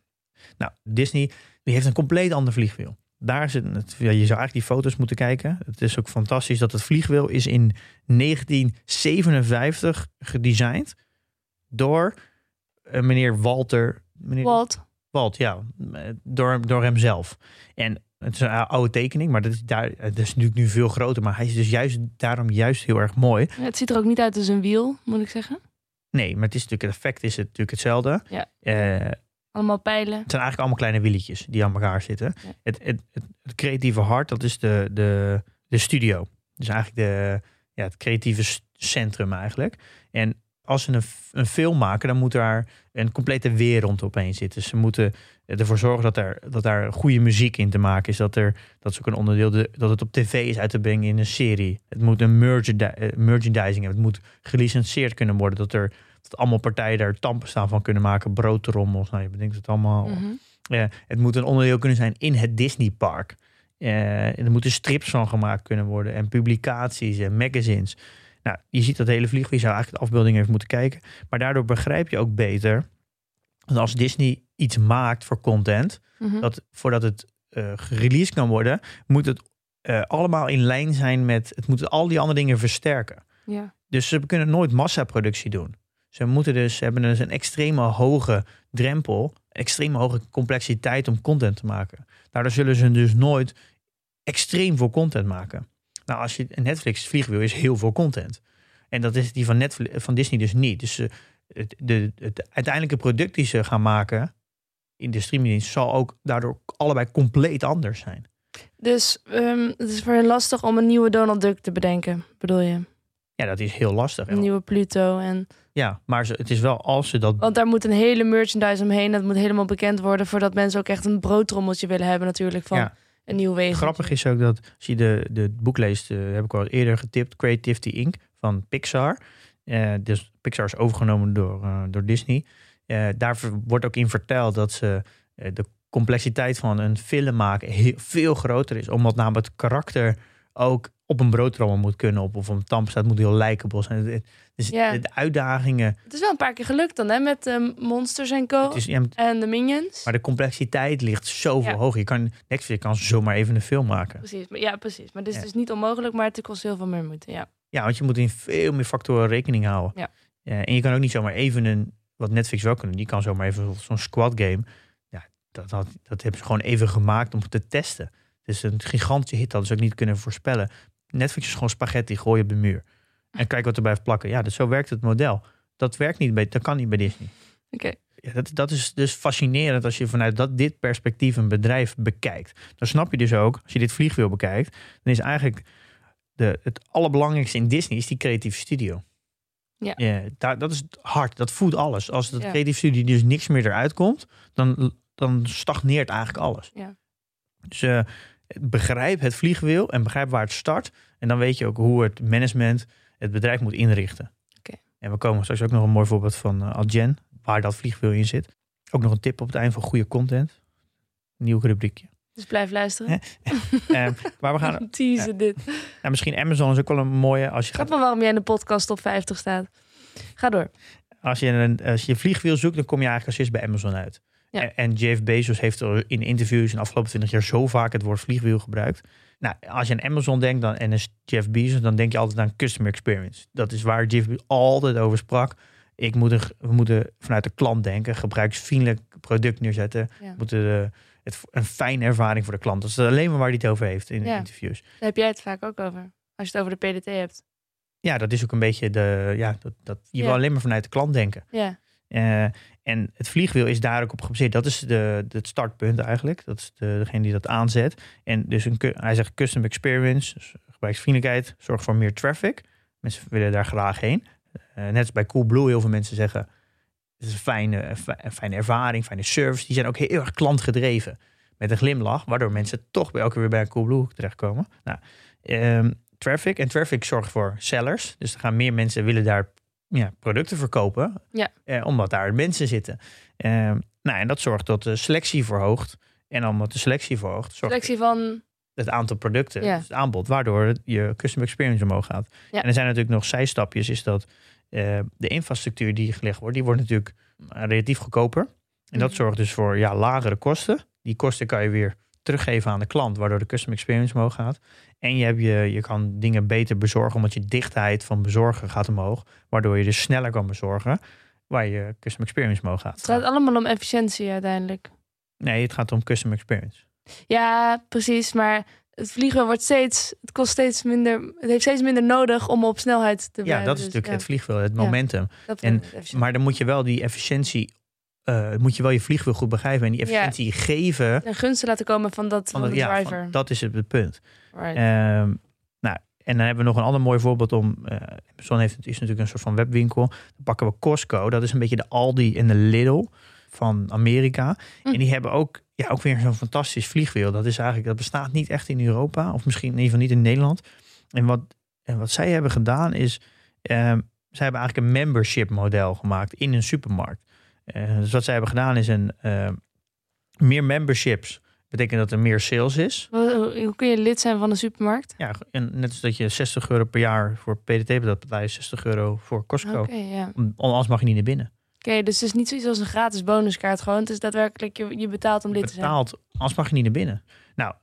Nou, Disney die heeft een compleet ander vliegwiel. Daar zit het, ja, je zou eigenlijk die foto's moeten kijken. Het is ook fantastisch dat het vliegwiel is in 1957 gedesigned door eh, meneer Walter. Meneer, Walt. Walt, ja, eh, door, door hemzelf. En het is een oude tekening, maar dat is, daar, het is natuurlijk nu veel groter. Maar hij is dus juist daarom juist heel erg mooi. Ja, het ziet er ook niet uit als een wiel, moet ik zeggen. Nee, maar het is natuurlijk, het effect is het natuurlijk hetzelfde. Ja. Eh, Allemaal pijlen. het zijn eigenlijk allemaal kleine wieletjes die aan elkaar zitten. Ja. Het, het, het, het creatieve hart, dat is de, de, de studio. Dus eigenlijk de, ja, het creatieve centrum eigenlijk. En als ze een, een film maken, dan moet daar een complete wereld opeen zitten. Ze moeten ervoor zorgen dat, er, dat daar goede muziek in te maken is. Dat, er, dat is ook een onderdeel, de, dat het op tv is uit te brengen in een serie. Het moet een eh, merchandising hebben. Het moet gelicenseerd kunnen worden. Dat er dat allemaal partijen daar tandpasta van kunnen maken. Broodtrommels, nou je bedenkt het allemaal. Mhm. Het moet een onderdeel kunnen zijn in het Disneypark. Eh er moeten strips van gemaakt kunnen worden. En publicaties en magazines. Nou, je ziet dat hele vliegvlieg. Je zou eigenlijk de afbeelding even moeten kijken. Maar daardoor begrijp je ook beter... dat als Disney iets maakt voor content... Mhm. dat voordat het eh gereleased kan worden... moet het eh, allemaal in lijn zijn met... het moet al die andere dingen versterken. Ja. Dus ze kunnen nooit massaproductie doen. Ze moeten dus hebben dus een extreme hoge drempel, extreme hoge complexiteit om content te maken. Daardoor zullen ze dus nooit extreem veel content maken. Nou, als je een Netflix vliegwiel is heel veel content. En dat is die van, Netflix, van Disney dus niet. Dus eh, het, de, het uiteindelijke product die ze gaan maken in de streamingdienst zal ook daardoor allebei compleet anders zijn. Dus ehm, het is voor hen lastig om een nieuwe Donald Duck te bedenken, bedoel je? Ja, dat is heel lastig. Een nieuwe Pluto. En, Ja, maar ze, het is wel als ze dat want daar moet een hele merchandise omheen. Dat moet helemaal bekend worden voordat mensen ook echt een broodtrommeltje willen hebben natuurlijk van Ja. een nieuw wezen. Grappig is ook dat als je de, de boek leest, eh, heb ik al eerder getipt, Creativity Inc. van Pixar. Eh, dus Pixar is overgenomen door, eh, door Disney. Daar wordt ook in verteld dat ze de complexiteit van een film maken heel, veel groter is. Omdat namelijk het karakter ook op een broodtrommel moet kunnen. Op, of een tandpasta het moet heel likable zijn. Dus Ja. de uitdagingen. Het is wel een paar keer gelukt dan, hè? Met ehm, Monsters en Co. Is, ja, En de Minions. maar de complexiteit ligt zoveel Ja. hoger. Je kan, Netflix kan zomaar even een film maken. Precies, ja, precies. Maar dit is Ja. dus niet onmogelijk, maar het kost heel veel meer moeite. Ja. Ja, want je moet in veel meer factoren rekening houden. Ja. En je kan ook niet zomaar even een, wat Netflix wel kunnen, die kan zomaar even zo'n squad game. Ja, dat, had, dat hebben ze gewoon even gemaakt om te testen. Het is een gigantische hit, hadden ze ook niet kunnen voorspellen. Netflix is gewoon spaghetti, gooi op de muur. En kijk wat er blijft plakken. Ja, dus zo werkt het model. Dat werkt niet bij, dat kan niet bij Disney. Oké. Ja, dat, dat is dus fascinerend als je vanuit dat, dit perspectief een bedrijf bekijkt. Dan snap je dus ook, als je dit vliegwiel bekijkt, dan is eigenlijk de, het allerbelangrijkste in Disney is die creatieve studio. Ja. daar, dat is het hart, dat voedt alles. Als dat Ja. creatieve studio dus niks meer eruit komt, dan, dan stagneert eigenlijk alles. Ja. Dus eh, begrijp het vliegwiel en begrijp waar het start. En dan weet je ook hoe het management het bedrijf moet inrichten. Oké. En we komen straks ook nog een mooi voorbeeld van uh, Adjen, waar dat vliegwiel in zit. Ook nog een tip op het eind van goede content. Nieuw rubriekje. Dus blijf luisteren. Eh, maar we gaan, Teasen dit. nou, misschien Amazon is ook wel een mooie als je gaat Grappig waarom jij in de podcast op 50 staat. Ga door. als je een als je vliegwiel zoekt, dan kom je eigenlijk als eerst bij Amazon uit. Ja. En, Jeff Bezos heeft er in interviews in de afgelopen 20 jaar zo vaak het woord vliegwiel gebruikt. Nou, als je aan Amazon denkt dan, en is Jeff Bezos, dan denk je altijd aan customer experience. Dat is waar Jeff Bezos altijd over sprak. Ik moet een, we moeten vanuit de klant denken, gebruiksvriendelijk product neerzetten. Ja. We moeten de, het, een fijne ervaring voor de klant. Dat is alleen maar waar hij het over heeft in Ja. interviews. Daar heb jij het vaak ook over. Als je het over de PDT hebt. Ja, dat is ook een beetje de, ja, dat, dat, je wil alleen maar vanuit de klant denken. Ja. Eh, en het vliegwiel is daar ook op gebaseerd. Dat is de, het startpunt eigenlijk. Dat is de, degene die dat aanzet. En dus een, hij zegt custom experience, dus gebruiksvriendelijkheid, zorgt voor meer traffic. Mensen willen daar graag heen. Eh, net als bij Coolblue, heel veel mensen zeggen... het is een fijne, fijne ervaring, fijne service. Die zijn ook heel erg klantgedreven. Met een glimlach, waardoor mensen toch bij elke weer bij Coolblue terechtkomen. Nou, ehm, traffic. En traffic zorgt voor sellers. Dus er gaan meer mensen willen daar ja, producten verkopen. Ja. Eh, omdat daar mensen zitten. Ehm, nou, en dat zorgt dat de selectie verhoogt. En omdat de selectie verhoogt, zorgt Selectie van... het aantal producten, Ja. dus het aanbod, waardoor je customer experience omhoog gaat. Ja. En er zijn natuurlijk nog zijstapjes, is dat eh, de infrastructuur die gelegd wordt, die wordt natuurlijk eh, relatief goedkoper. En dat Mhm. zorgt dus voor ja, lagere kosten. Die kosten kan je weer teruggeven aan de klant, waardoor de customer experience omhoog gaat. En je, hebt je, je kan dingen beter bezorgen, omdat je dichtheid van bezorgen gaat omhoog, waardoor je dus sneller kan bezorgen, waar je customer experience omhoog gaat. Het gaat allemaal om efficiëntie uiteindelijk. Nee, het gaat om custom experience. Ja, precies. Maar het vliegen wordt steeds, het kost steeds minder, het heeft steeds minder nodig om op snelheid te blijven. Ja, dat is Dus natuurlijk ja, het vliegwiel, het momentum. en- Maar dan moet je wel die efficiëntie, eh, moet je wel je vliegwiel goed begrijpen en die Ja. efficiëntie geven. een gunst te laten komen van dat Van de ja, driver. van- dat is het, het punt. Right. Ehm, nou, en dan hebben we nog een ander mooi voorbeeld om. eh Amazon heeft, is natuurlijk een soort van webwinkel. Dan pakken we Costco. Dat is een beetje de Aldi en de Lidl van Amerika. Hm. En die hebben ook, ja, ook weer zo'n fantastisch vliegwiel. Dat is eigenlijk, dat bestaat niet echt in Europa. Of misschien in ieder geval niet in Nederland. En wat, en wat zij hebben gedaan is. ehm, zij hebben eigenlijk een membership model gemaakt in een supermarkt. Eh, dus wat zij hebben gedaan is een ehm, meer memberships. Betekent dat er meer sales is. Hoe, hoe- kun je lid zijn van een supermarkt? Ja, en net als dat je 60 euro per jaar voor PDT betaalt, betaal je 60 euro voor Costco. Oké, ja. Anders mag je niet naar binnen. Oké, dus het is niet zoiets als een gratis bonuskaart gewoon. Het is daadwerkelijk, je, je betaalt om Je lid te zijn. betaalt, anders mag je niet naar binnen. Nou,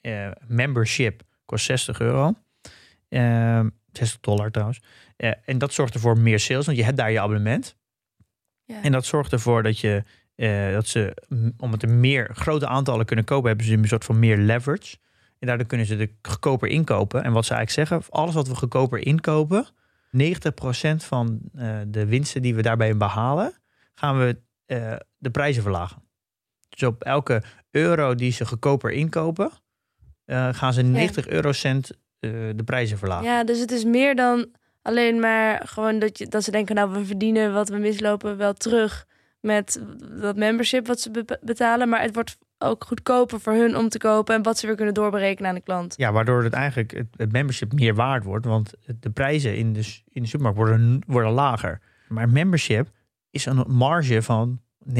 eh, membership kost 60 euro. Ehm 60 dollar trouwens. Eh, en dat zorgt ervoor meer sales, want je hebt daar je abonnement. Ja. En dat zorgt ervoor dat je eh, dat ze, om het er meer grote aantallen kunnen kopen, hebben ze een soort van meer leverage. En daardoor kunnen ze de goedkoper inkopen. En wat ze eigenlijk zeggen, alles wat we goedkoper inkopen, 90% van eh, de winsten die we daarbij behalen, gaan we eh, de prijzen verlagen. Dus op elke euro die ze goedkoper inkopen, eh, gaan ze 90 eurocent eh, de prijzen verlagen. Ja, dus het is meer dan alleen maar gewoon dat, je, dat ze denken, nou, we verdienen wat we mislopen wel terug met dat membership wat ze be- betalen. Maar het wordt ook goedkoper voor hun om te kopen en wat ze weer kunnen doorberekenen aan de klant. Ja, waardoor het eigenlijk het, het membership meer waard wordt. Want de prijzen in de, in de supermarkt worden, worden lager. Maar membership is een marge van 99%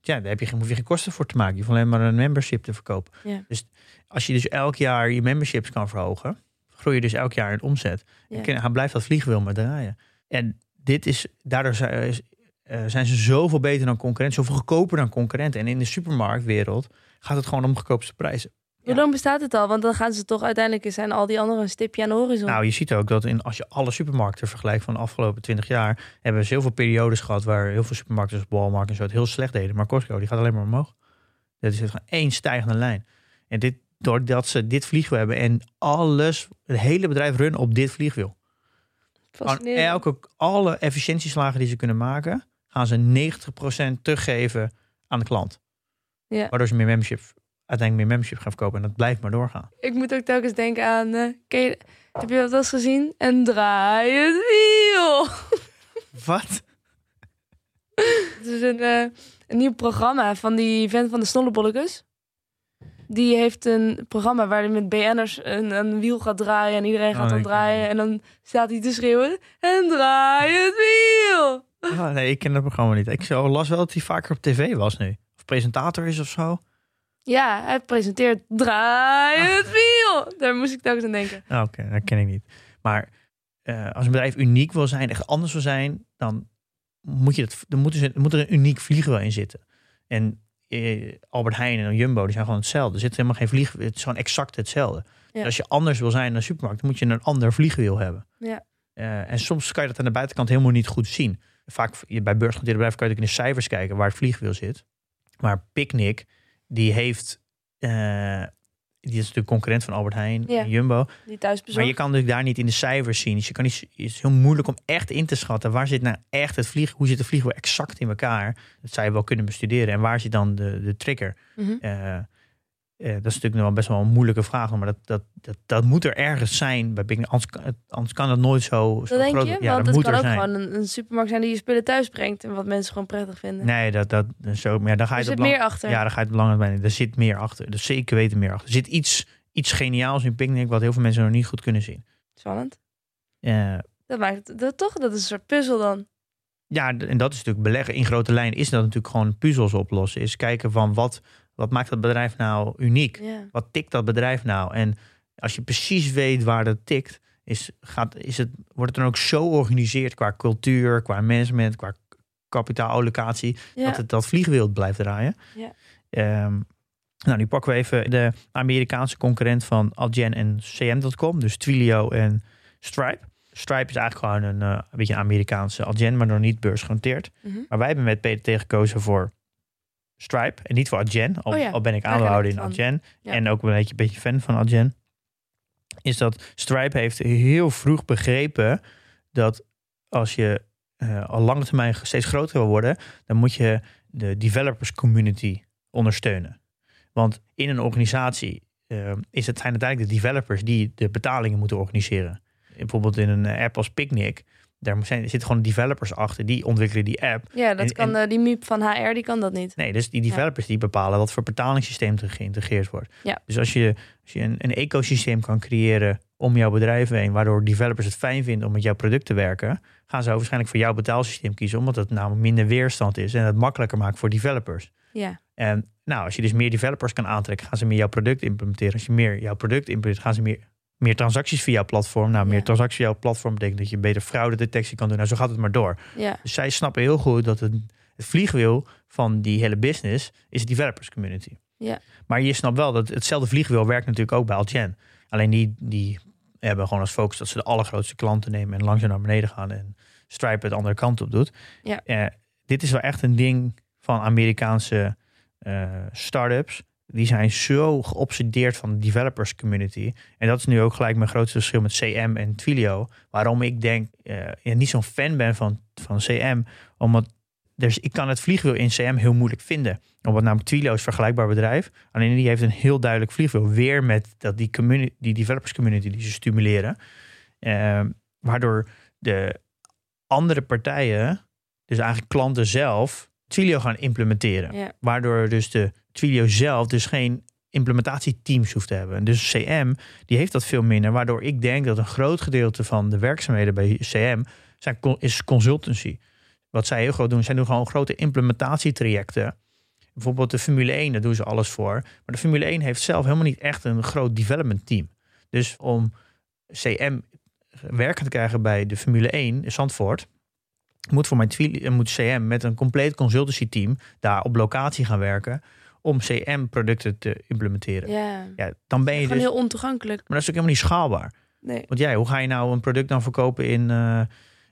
Ja, daar heb je, geen- hoef je geen kosten voor te maken. Je hoeft alleen maar een membership te verkopen. Ja. Dus als je dus elk jaar je memberships kan verhogen, groei je dus elk jaar in omzet. Ja. En kun- blijft dat vliegwiel maar draaien. En dit is, daardoor zijn, is- eh, zijn ze zoveel beter dan concurrenten, zoveel goedkoper dan concurrenten. En in de supermarktwereld gaat het gewoon om goedkoopste prijzen. Hoe lang bestaat het al? Want dan gaan ze toch uiteindelijk zijn al die anderen een stipje aan de horizon. Nou, je ziet ook dat in, als je alle supermarkten vergelijkt van de afgelopen 20 jaar, hebben we zoveel periodes gehad waar heel veel supermarkten zoals Walmart en zo het heel slecht deden. Maar Costco, die gaat alleen maar omhoog. Dat is gewoon één stijgende lijn. En dit, doordat ze dit vliegwiel hebben en alles, het hele bedrijf runnen op dit vliegwiel. Fascinerend. elke, alle efficiëntieslagen die ze kunnen maken, gaan ze 90% teruggeven aan de klant. Ja. Waardoor ze meer membership, uiteindelijk meer membership gaan verkopen. En dat blijft maar doorgaan. Ik moet ook telkens denken aan, eh, je, heb je dat wel eens gezien? En draai het wiel. Wat? Het is een, eh, een nieuw programma van die vent van de Snollebolletjes. Die heeft een programma waar hij met BN'ers een, een wiel gaat draaien en iedereen gaat Oh, dan draaien. En dan staat hij te schreeuwen en draai het wiel. Ah, nee, ik ken dat programma niet. Ik las wel dat hij vaker op tv was nu. Of presentator is of zo. Ja, hij presenteert draai Ah. het wiel. Daar moest ik telkens aan denken. Ah, Oké, dat ken ik niet. Maar eh, als een bedrijf uniek wil zijn, echt anders wil zijn, dan moet, je dat, dan moeten ze, dan moet er een uniek vliegwiel in zitten. En Albert Heijn en Jumbo, die zijn gewoon hetzelfde. Er zit helemaal geen vliegwiel. Het is gewoon exact hetzelfde. Ja. Dus als je anders wil zijn dan een supermarkt, dan moet je een ander vliegwiel hebben. Ja. Eh, en soms kan je dat aan de buitenkant helemaal niet goed zien. Vaak bij beursgenoteerde bedrijven kan je ook in de cijfers kijken waar het vliegwiel zit. Maar Picnic, die heeft, eh, die is natuurlijk concurrent van Albert Heijn Ja. Jumbo. Die thuis Maar je kan natuurlijk daar niet in de cijfers zien. Dus je kan niet, het is heel moeilijk om echt in te schatten. Waar zit nou echt het vlieg? Hoe zit de vliegwiel exact in elkaar? Dat zou je wel kunnen bestuderen. En waar zit dan de, de trigger? Mhm. Eh, dat is natuurlijk nog wel best wel een moeilijke vraag. Maar dat, dat, dat, dat moet er ergens zijn. Bij Big, anders, kan, het- anders kan het nooit zo, zo Dat denk groot je? Ja, Want dat het moet kan ook zijn. gewoon een, een supermarkt zijn die je spullen thuis brengt. En wat mensen gewoon prettig vinden. Nee, dat, dat, zo, maar ja, dan ga je er zit meer achter. Ja, daar ga je het belangrijk bij. Er zit meer achter. Er zeker weten meer achter. Er zit iets, iets geniaals in Picnic wat heel veel mensen nog niet goed kunnen zien. Spannend. Eh, Dat maakt dat, toch, dat is een soort puzzel dan. Ja, en dat is natuurlijk beleggen. In grote lijn is dat natuurlijk gewoon puzzels oplossen. Is kijken van wat, wat maakt dat bedrijf nou uniek? Wat tikt dat bedrijf nou? En als je precies weet waar dat tikt, is, gaat, is het, wordt het dan ook zo georganiseerd qua cultuur, qua management, qua kapitaalallocatie, dat het dat vliegwiel blijft draaien. Ehm, nou, nu pakken we even de Amerikaanse concurrent van Adyen en CM.com, dus Twilio en Stripe. Stripe is eigenlijk gewoon een, eh, een beetje een Amerikaanse Adyen, maar nog niet beursgenoteerd. Mhm. Maar wij hebben met PDT gekozen voor Stripe en niet voor Adyen. Al, Oh ja, al ben ik ik in. Adyen. Ja. En ook een beetje, beetje fan van Adyen. Is dat Stripe heeft heel vroeg begrepen dat als je eh, al lange termijn steeds groter wil worden, dan moet je de developers community ondersteunen. Want in een organisatie eh, is het, zijn uiteindelijk de developers die de betalingen moeten organiseren. Bijvoorbeeld in een app als Picnic, daar zijn, zitten gewoon developers achter, die ontwikkelen die app. Ja, dat En- kan en- eh, die MIEP van HR, die kan dat niet. Nee, dus die developers die bepalen wat voor betalingssysteem er geïntegreerd wordt. Ja. Dus als je, als je een, een ecosysteem kan creëren om jouw bedrijf heen, waardoor developers het fijn vinden om met jouw product te werken, gaan ze waarschijnlijk voor jouw betaalsysteem kiezen, omdat het namelijk minder weerstand is en het makkelijker maakt voor developers. Ja, En nou, als je dus meer developers kan aantrekken, gaan ze meer jouw product implementeren. Als je meer jouw product implementeert, gaan ze meer, meer transacties via jouw platform. Nou, meer Ja. transacties via jouw platform betekent dat je beter fraudedetectie kan doen. Nou, zo gaat het maar door. ja, Dus zij snappen heel goed dat het, het vliegwiel van die hele business is de developers community. Ja. Maar je snapt wel dat hetzelfde vliegwiel werkt natuurlijk ook bij Algen. Alleen die, die hebben gewoon als focus dat ze de allergrootste klanten nemen en langzaam naar beneden gaan en Stripe het de andere kant op doet. Ja. Eh, dit is wel echt een ding van Amerikaanse eh startups. Die zijn zo geobsedeerd van de developers community. En dat is nu ook gelijk mijn grootste verschil met CM en Twilio. Waarom ik denk, ja, niet zo'n fan ben van, van CM. Omdat dus ik kan het vliegwiel in CM heel moeilijk vinden. Omdat namelijk Twilio is een vergelijkbaar bedrijf. Alleen die heeft een heel duidelijk vliegwiel. Weer met dat die, community, die developers community die ze stimuleren. Eh, waardoor de andere partijen, dus eigenlijk klanten zelf, Twilio gaan implementeren. ja. Waardoor dus de Twilio zelf dus geen implementatieteams hoeft te hebben. Dus CM, die heeft dat veel minder. Waardoor ik denk dat een groot gedeelte van de werkzaamheden bij CM zijn, is consultancy. Wat zij heel groot doen, zij doen gewoon grote implementatietrajecten. Bijvoorbeeld de Formule 1, daar doen ze alles voor. Maar de Formule 1 heeft zelf helemaal niet echt een groot development team. Dus om CM werken te krijgen bij de Formule 1 in Zandvoort, moet voor mijn moet CM met een compleet consultancy team daar op locatie gaan werken om CM-producten te implementeren. ja. Ja, dan ben je Gewoon dus. heel ontoegankelijk. Maar dat is ook helemaal niet schaalbaar. Nee. Want jij, hoe ga je nou een product dan verkopen in, eh,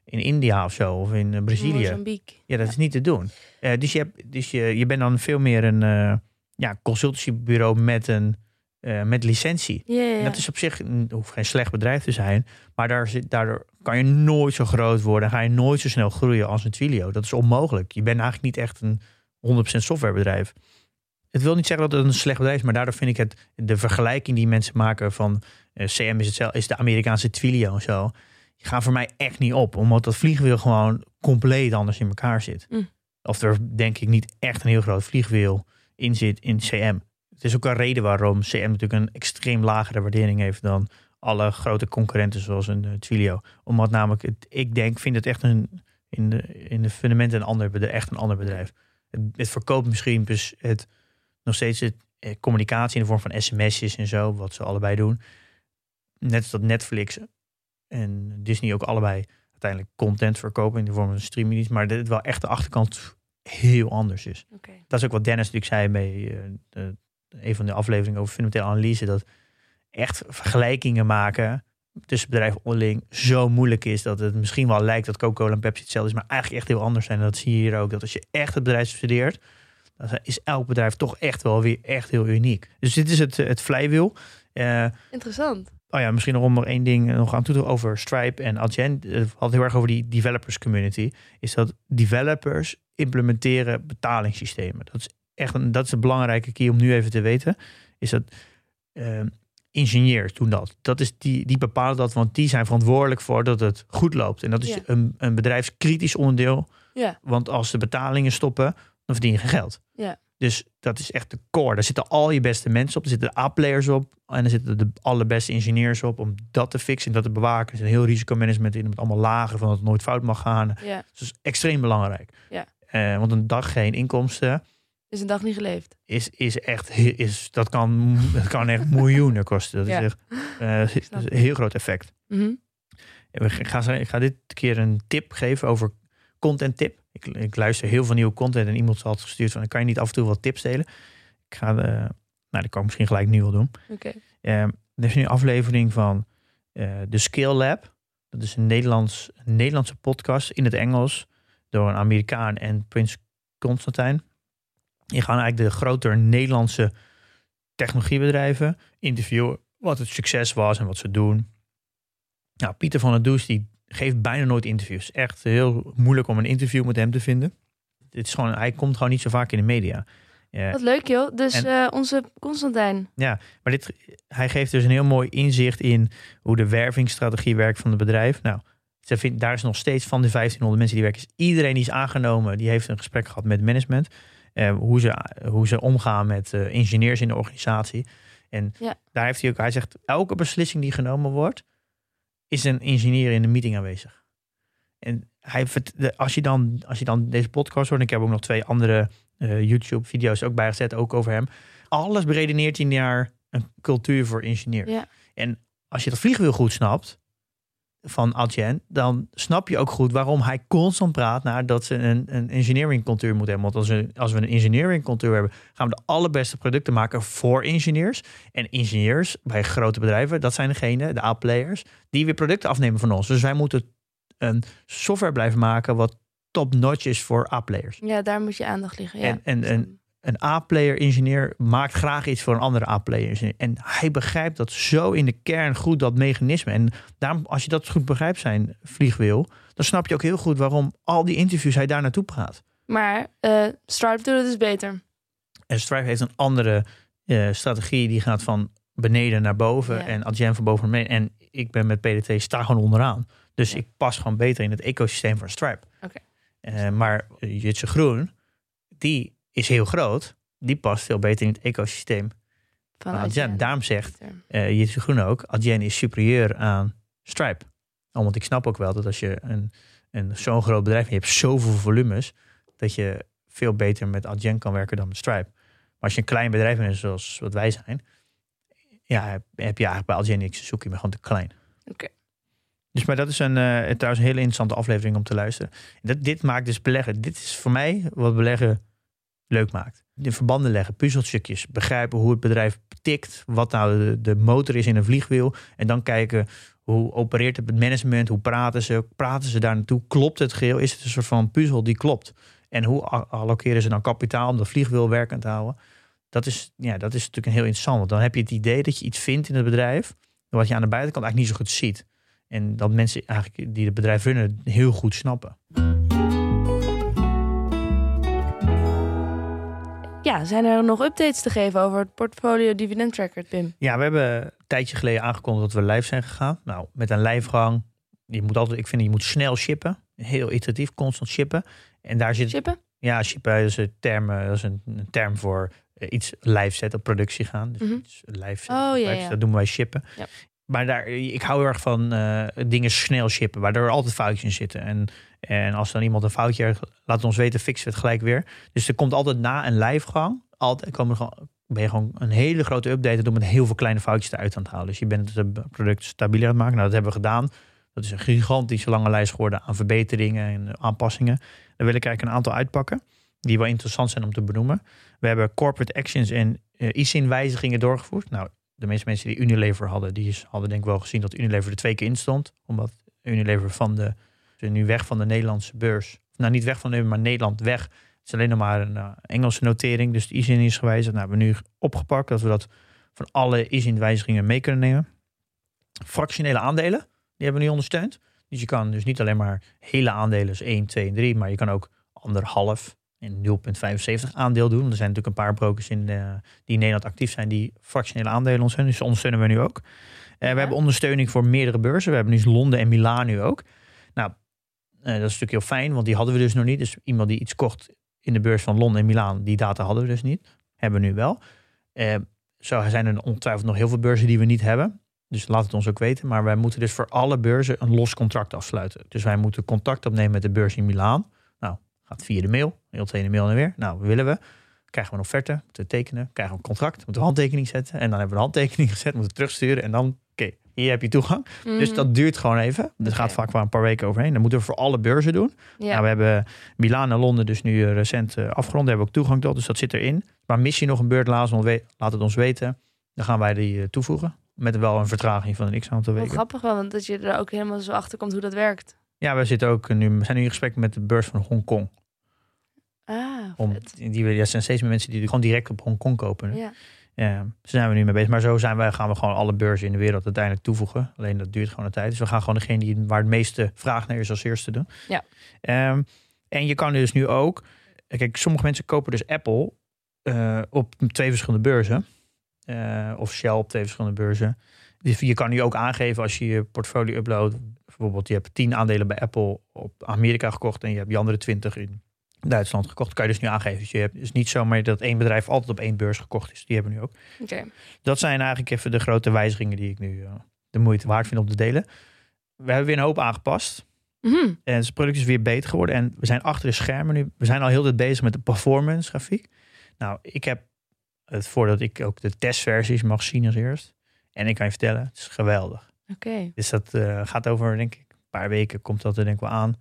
in India of zo, of in eh, Brazilië? Mozambique. Ja, dat is niet te doen. Eh, dus je, hebt, dus je, je bent dan veel meer een ja, consultancybureau met een met licentie. Ja. dat is op zich hoeft geen slecht bedrijf te zijn. Maar daar zit, daardoor kan je nooit zo groot worden. En ga je nooit zo snel groeien als een Twilio. Dat is onmogelijk. Je bent eigenlijk niet echt een 100% softwarebedrijf. Het wil niet zeggen dat het een slecht bedrijf is. Maar daardoor vind ik het de vergelijking die mensen maken van eh, CM is, hetzelfde, is de Amerikaanse Twilio en zo. Die gaan voor mij echt niet op. Omdat dat vliegwiel gewoon compleet anders in elkaar zit. Mm. Of er denk ik niet echt een heel groot vliegwiel in zit in CM. Het is ook een reden waarom CM natuurlijk een extreem lagere waardering heeft dan alle grote concurrenten zoals een eh, Twilio. Omdat namelijk, het, ik denk, vind het echt een, in de, in de fundamenten een ander echt een ander bedrijf. Het, het verkoopt misschien dus het, nog steeds het, eh, communicatie in de vorm van sms'jes en zo, wat ze allebei doen. Net als dat Netflix en Disney ook allebei uiteindelijk content verkopen in de vorm van streamingdienst. Maar dat het wel echt de achterkant heel anders is dat is ook wat Dennis natuurlijk zei bij eh, de, een van de afleveringen over fundamentele analyse. Dat echt vergelijkingen maken tussen bedrijven onderling zo moeilijk is. Dat het misschien wel lijkt dat Coca-Cola en Pepsi hetzelfde is. Maar eigenlijk echt heel anders zijn. En dat zie je hier ook. Dat als je echt het bedrijf studeert. Dan is elk bedrijf toch echt wel weer echt heel uniek. Dus dit is het, eh, het vlijwiel. Eh, Interessant. Oh ja, misschien nog om nog één ding nog aan toe te over Stripe en Adyen. Eh, We hadden het heel erg over die developers community. Is dat developers implementeren betalingssystemen. Dat is echt een, dat is een belangrijke key om nu even te weten. Is dat eh, ingenieurs doen dat. Dat is die, die bepalen dat, want die zijn verantwoordelijk voor dat het goed loopt. En dat is Ja. een, een bedrijfskritisch onderdeel. Ja. Want als de betalingen stoppen, dan verdien je geen geld. Ja. Dus dat is echt de core. Daar zitten al je beste mensen op. Er zitten de A-players op. En er zitten de allerbeste ingenieurs op om dat te fixen en dat te bewaken. Er zit een heel risicomanagement in met allemaal lagen van dat het nooit fout mag gaan. Ja. Dus dat is extreem belangrijk. Ja. Eh, want een dag geen inkomsten Is een dag niet geleefd. is, is echt, is, dat, kan, dat kan echt miljoenen kosten. Dat Ja. is echt eh, dat is een heel groot effect. En we gaan- Ik ga dit keer een tip geven over content tip. Ik, ik luister heel veel nieuwe content en iemand had gestuurd van, kan je niet af en toe wat tips delen? Ik ga, de, nou, dat kan ik misschien gelijk nu wel doen. Oké. Eh, er is nu een aflevering van eh de Skill Lab. Dat is een, Nederlands, een Nederlandse podcast in het Engels door een Amerikaan en Prins Constantijn. Die gaan eigenlijk de grotere Nederlandse technologiebedrijven interviewen. Wat het succes was en wat ze doen. Nou, Pieter van der Does die geeft bijna nooit interviews. Echt heel moeilijk om een interview met hem te vinden. Het is gewoon, hij komt gewoon niet zo vaak in de media. Ja, Wat leuk joh. Dus En- eh, onze Constantijn. ja, maar dit, hij geeft dus een heel mooi inzicht in hoe de wervingsstrategie werkt van het bedrijf. Nou, ze vindt, daar is nog steeds van de 1500 mensen die werken, is iedereen die is aangenomen, die heeft een gesprek gehad met management. Eh, hoe, ze, hoe ze omgaan met eh, ingenieurs in de organisatie. En Ja. daar heeft hij ook, hij zegt, elke beslissing die genomen wordt, is een ingenieur in de meeting aanwezig. En hij, als, je dan, als je dan deze podcast hoort, en ik heb ook nog twee andere eh, YouTube-video's ook bijgezet, ook over hem. Alles beredeneert hij naar een cultuur voor ingenieurs. Ja. En als je dat vliegwiel goed snapt van Adyen, dan snap je ook goed waarom hij constant praat naar dat ze een, een engineering cultuur moeten hebben. Want als we, als we een engineering cultuur hebben, gaan we de allerbeste producten maken voor ingenieurs. En ingenieurs bij grote bedrijven, dat zijn degene, de A-players, die weer producten afnemen van ons. Dus wij moeten een software blijven maken wat top-notch is voor A-players. Ja, daar moet je aandacht liggen. Ja. En- en- en- Een A-player ingenieur maakt graag iets voor een andere A-player ingenieur. En hij begrijpt dat zo in de kern goed, dat mechanisme. En daarom, als je dat goed begrijpt, zijn vliegwiel, dan snap je ook heel goed waarom al die interviews hij daar naartoe praat. Maar eh, Stripe doet het dus beter. En Stripe heeft een andere eh, strategie, die gaat van beneden naar boven Ja. en Adyen van boven naar beneden. En ik ben met PDT sta gewoon onderaan. Dus Ja. ik pas gewoon beter in het ecosysteem van Stripe. Oké. Eh, maar Jitse Groen, die is heel groot. Die past veel beter in het ecosysteem Van Adyen. Daarom zegt eh Jitse Groen ook, Adyen is superieur aan Stripe. Oh, want ik snap ook wel dat als je een, een zo'n groot bedrijf hebt, je hebt zoveel volumes, dat je veel beter met Adyen kan werken dan met Stripe. Maar als je een klein bedrijf bent, zoals wat wij zijn, ja, heb, je eigenlijk bij Adyen niks te zoeken. Je bent gewoon te klein. Oké. Dus maar dat is een, eh, trouwens een hele interessante aflevering om te luisteren. Dat, dit maakt dus beleggen. Dit is voor mij wat beleggen leuk maakt. De verbanden leggen, puzzelstukjes, begrijpen hoe het bedrijf tikt, wat nou de, de motor is in een vliegwiel. En dan kijken hoe opereert het management, hoe praten ze, praten ze daar naartoe, klopt het geheel, is het een soort van puzzel die klopt. En hoe allokeren ze dan kapitaal om dat vliegwiel werkend te houden. Dat is, ja, dat is natuurlijk een heel interessant, want dan heb je het idee dat je iets vindt in het bedrijf, wat je aan de buitenkant eigenlijk niet zo goed ziet. En dat mensen eigenlijk die het bedrijf runnen heel goed snappen. Ja, zijn er nog updates te geven over het portfolio dividend tracker, Pim? Ja, we hebben een tijdje geleden aangekondigd dat we live zijn gegaan. Nou, met een lijfgang. Je moet altijd, ik vind je moet snel shippen. Heel iteratief, constant shippen. En daar zit, ja, shippen is een term, eh, dat is een, een term voor eh, iets live zetten op productie gaan. Dus Mhm. iets live zetten. Oh, ja. Dat doen wij shippen. Ja. Maar daar, ik hou heel erg van eh, dingen snel shippen, waardoor er altijd foutjes in zitten. En, en als dan iemand een foutje laat ons weten, fixen we het gelijk weer. Dus er komt altijd na een lijfgang, altijd komen gewoon, ben je gewoon een hele grote update te doen met heel veel kleine foutjes eruit aan het halen. Dus je bent het product stabieler aan het maken. Nou, dat hebben we gedaan. Dat is een gigantische lange lijst geworden aan verbeteringen en aanpassingen. Daar wil ik eigenlijk een aantal uitpakken, die wel interessant zijn om te benoemen. We hebben corporate actions en eh ISIN wijzigingen doorgevoerd. Nou, de meeste mensen die Unilever hadden, die hadden denk ik wel gezien dat Unilever er twee keer in stond. Omdat Unilever van de, ze nu weg van de Nederlandse beurs. Nou, niet weg van de, maar Nederland weg. Het is alleen nog maar een eh, Engelse notering. Dus de ISIN is gewijzigd. Nou, hebben we nu opgepakt dat we dat van alle ISIN-wijzigingen mee kunnen nemen. Fractionele aandelen, die hebben we nu ondersteund. Dus je kan dus niet alleen maar hele aandelen, dus 1, 2 en 3, maar je kan ook anderhalf en 0,75 aandeel doen. Er zijn natuurlijk een paar brokers in, eh, die in Nederland actief zijn die fractionele aandelen ondersteunen. Dus ondersteunen we nu ook. Eh, we hebben ondersteuning voor meerdere beurzen. We hebben nu Londen en Milaan nu ook. Nou, dat is natuurlijk heel fijn, want die hadden we dus nog niet. Dus iemand die iets kocht in de beurs van Londen en Milaan, die data hadden we dus niet. Hebben we nu wel. Eh, zo zijn er ongetwijfeld nog heel veel beurzen die we niet hebben. Dus laat het ons ook weten. Maar wij moeten dus voor alle beurzen een los contract afsluiten. Dus wij moeten contact opnemen met de beurs in Milaan. Nou, gaat via de mail. Heel tweede mail en weer. Nou, willen we. Krijgen we een offerte. Moeten we tekenen. Krijgen we een contract. Moeten we handtekening zetten. En dan hebben we de handtekening gezet. Moeten we terugsturen. En dan, hier heb je toegang. Dus Mhm. dat duurt gewoon even. Dat gaat vaak wel een paar weken overheen. Dat moeten we voor alle beurzen doen. Ja. Nou, we hebben Milaan en Londen dus nu eh, recent eh, afgerond. Daar hebben we ook toegang tot, dus dat zit erin. Maar mis je nog een beurt, laat, het ons weten. Dan gaan wij die eh, toevoegen. Met wel een vertraging van een x-aantal weken. grappig wel, want dat je er ook helemaal zo achter komt hoe dat werkt. Ja, we, zitten ook nu, we zijn nu in gesprek met de beurs van Hongkong. Ah, Om, die, er zijn steeds meer mensen die gewoon direct op Hongkong kopen. Ja. Ja, daar zijn we nu mee bezig. Maar zo zijn wij, gaan we gewoon alle beurzen in de wereld uiteindelijk toevoegen. Alleen dat duurt gewoon een tijd. Dus we gaan gewoon degene die, waar het meeste vraag naar is als eerste doen. Ja. Ehm, en je kan dus nu ook... Kijk, sommige mensen kopen dus Apple eh, op twee verschillende beurzen. Eh, of Shell op twee verschillende beurzen. Dus je kan nu ook aangeven als je je portfolio uploadt. Bijvoorbeeld je hebt 10 aandelen bij Apple op Amerika gekocht. En je hebt die andere 20 in Duitsland gekocht. Kan je dus nu aangeven. Dus je hebt dus niet zomaar dat één bedrijf altijd op één beurs gekocht is. Die hebben we nu ook. Dat zijn eigenlijk even de grote wijzigingen die ik nu eh, de moeite waard vind om te delen. We hebben weer een hoop aangepast. Mhm. En het product is weer beter geworden. En we zijn achter de schermen nu. We zijn al heel de tijd bezig met de performance grafiek. Nou, ik heb het voordat ik ook de testversies mag zien als eerst. En ik kan je vertellen, het is geweldig. Oké. Dus dat eh, gaat over, denk ik, een paar weken komt dat er denk ik wel aan.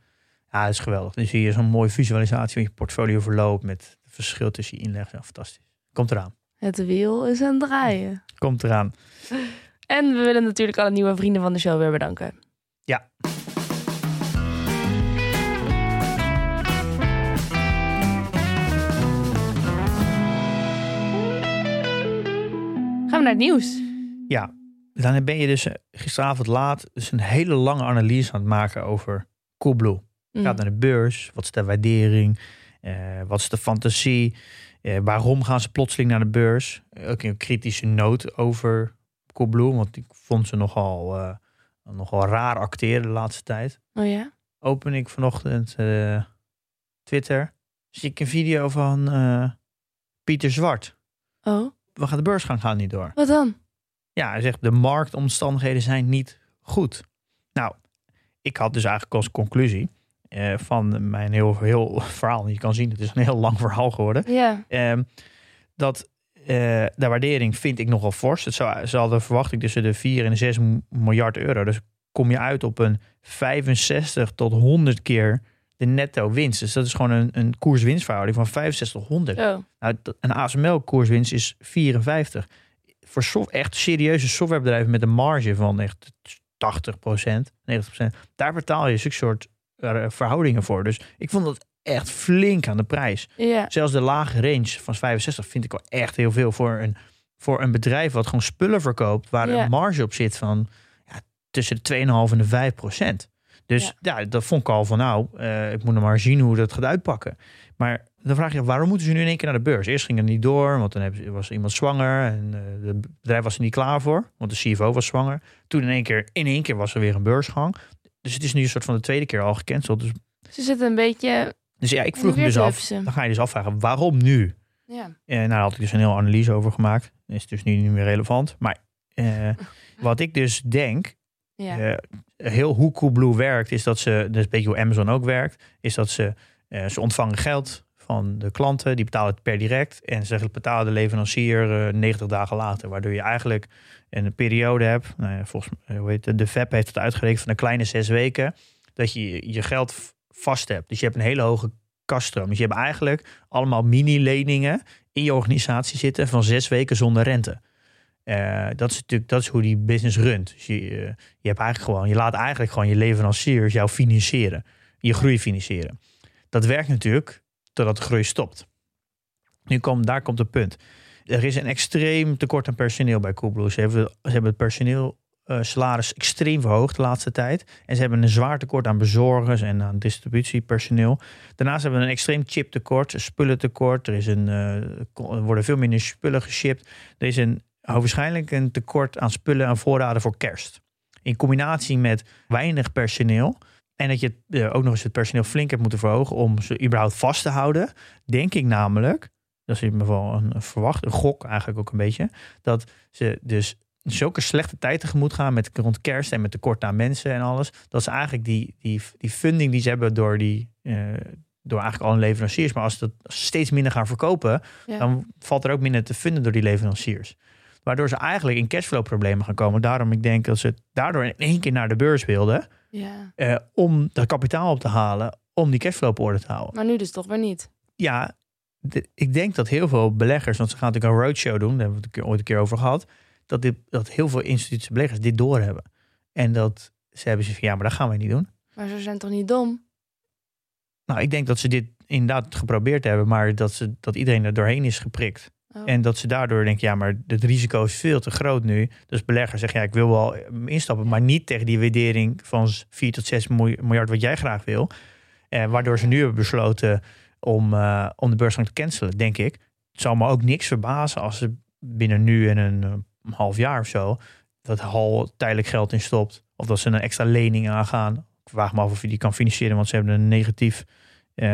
Ja, het is geweldig. Dan zie je zo'n mooie visualisatie van je portfolio verloop met het verschil tussen je inleg. Ja, fantastisch. Komt eraan. Het wiel is aan het draaien. Komt eraan. En we willen natuurlijk alle nieuwe vrienden van de show weer bedanken. Ja. Gaan we naar het nieuws. Ja, dan ben je dus eh, gisteravond laat dus een hele lange analyse aan het maken over Coolblue. Mm. Gaat naar de beurs, wat is de waardering, eh, wat is de fantasie, eh, waarom gaan ze plotseling naar de beurs? Ook een kritische noot over Coolblue, want ik vond ze nogal, eh, nogal raar acteren de laatste tijd. Oh ja? Open ik vanochtend eh, Twitter, zie ik een video van eh, Pieter Zwart. Oh, We gaan de beurs gaan, gaat niet door. wat dan? Ja, hij zegt de marktomstandigheden zijn niet goed. Nou, ik had dus eigenlijk als conclusie eh, van mijn heel, heel verhaal, je kan zien, het is een heel lang verhaal geworden, Ja. ehm, dat eh, de waardering vind ik nogal fors. Het zou, ze hadden verwachting tussen de 4 en de 6 miljard euro. Dus kom je uit op een 65 tot 100 keer de netto winst. Dus dat is gewoon een, een koers-winstverhouding van 65 tot 100. Oh, Nou, een ASML-koerswinst is 54. Voor soft, echt serieuze softwarebedrijven met een marge van echt 80% 90% Daar betaal je zulke soort verhoudingen voor. Dus ik vond dat echt flink aan de prijs. ja. Zelfs de lage range van 65 vind ik wel echt heel veel voor een, voor een bedrijf wat gewoon spullen verkoopt. Waar Ja. een marge op zit van ja, tussen de 2,5 en de 5 procent. Dus ja. dat vond ik al van nou, eh, ik moet nog maar zien hoe dat gaat uitpakken. Maar dan vraag je, waarom moeten ze nu in één keer naar de beurs? Eerst ging het niet door, want dan was iemand zwanger en eh, het bedrijf was er niet klaar voor, want de CFO was zwanger. Toen in één keer, in één keer was er weer een beursgang. Dus het is nu een soort van de tweede keer al gecanceld. Dus, Ze zitten een beetje... dus ja, ik vroeg me weer dus af, dan ga je dus afvragen, waarom nu? Ja. En nou, daar had ik dus een heel analyse over gemaakt. Is dus nu niet meer relevant. Maar eh, wat ik dus denk, Ja. eh, heel hoe Coolblue werkt, is dat ze, dus een beetje hoe Amazon ook werkt, is dat ze, eh, ze ontvangen geld van de klanten, die betalen het per direct en ze betalen de leverancier eh, 90 dagen later, waardoor je eigenlijk een periode hebt, nou ja, volgens mij, hoe heet het, de VEP heeft het uitgerekend van een kleine zes weken, dat je je geld vast hebt. Dus je hebt een hele hoge kaststroom. Dus je hebt eigenlijk allemaal mini-leningen in je organisatie zitten van zes weken zonder rente. Eh, dat is natuurlijk dat is hoe die business runt. Dus je, eh, je, hebt eigenlijk gewoon, je laat eigenlijk gewoon je leveranciers jou financieren. Je groei financieren. Dat werkt natuurlijk totdat de groei stopt. Nu komt, daar komt het punt. Er is een extreem tekort aan personeel bij Coolblue. Ze hebben, het personeel eh, extreem verhoogd de laatste tijd. En ze hebben een zwaar tekort aan bezorgers en aan distributiepersoneel. Daarnaast hebben we een extreem chiptekort, spullentekort. Er, is een, eh, worden veel minder spullen geshipped. Er is een, waarschijnlijk een tekort aan spullen en voorraden voor kerst. In combinatie met weinig personeel. En dat je eh, ook nog eens het personeel flink hebt moeten verhogen om ze überhaupt vast te houden. Denk ik namelijk, dat is in ieder geval een, een verwacht, een gok eigenlijk ook een beetje. Dat ze dus zulke slechte tijd tegemoet gaan met rond kerst en met tekort aan mensen en alles. Dat ze eigenlijk die, die, die funding die ze hebben door die. eh, door eigenlijk alle leveranciers. Maar als, dat, ze steeds minder gaan verkopen, Ja. dan valt er ook minder te vinden door die leveranciers. Waardoor ze eigenlijk in cashflow problemen gaan komen. Daarom ik denk dat ze daardoor in één keer naar de beurs wilden. ja. eh, om dat kapitaal op te halen. Om die cashflow op orde te houden. Maar nu dus toch weer niet. Ja, de- ik denk dat heel veel beleggers, want ze gaan natuurlijk een roadshow doen, daar hebben we het ooit een keer over gehad, dat, dit, dat heel veel institutionele beleggers dit doorhebben. En dat ze hebben ze van ja, maar dat gaan wij niet doen. Maar ze zijn toch niet dom? Nou, ik denk dat ze dit inderdaad geprobeerd hebben, maar dat, ze, dat iedereen er doorheen is geprikt. Oh. En dat ze daardoor denken, ja, maar het risico is veel te groot nu. Dus beleggers zeggen, ja, ik wil wel instappen, maar niet tegen die waardering van 4 tot 6 milj- miljard wat jij graag wil. Eh, waardoor ze nu hebben besloten om, eh, om de beursgang te cancelen, denk ik. Het zal me ook niks verbazen als ze binnen nu en een, eh, half jaar of zo dat Hal tijdelijk geld in stopt. Of dat ze een extra lening aangaan. Ik vraag me af of je die kan financieren, want ze hebben een negatief eh,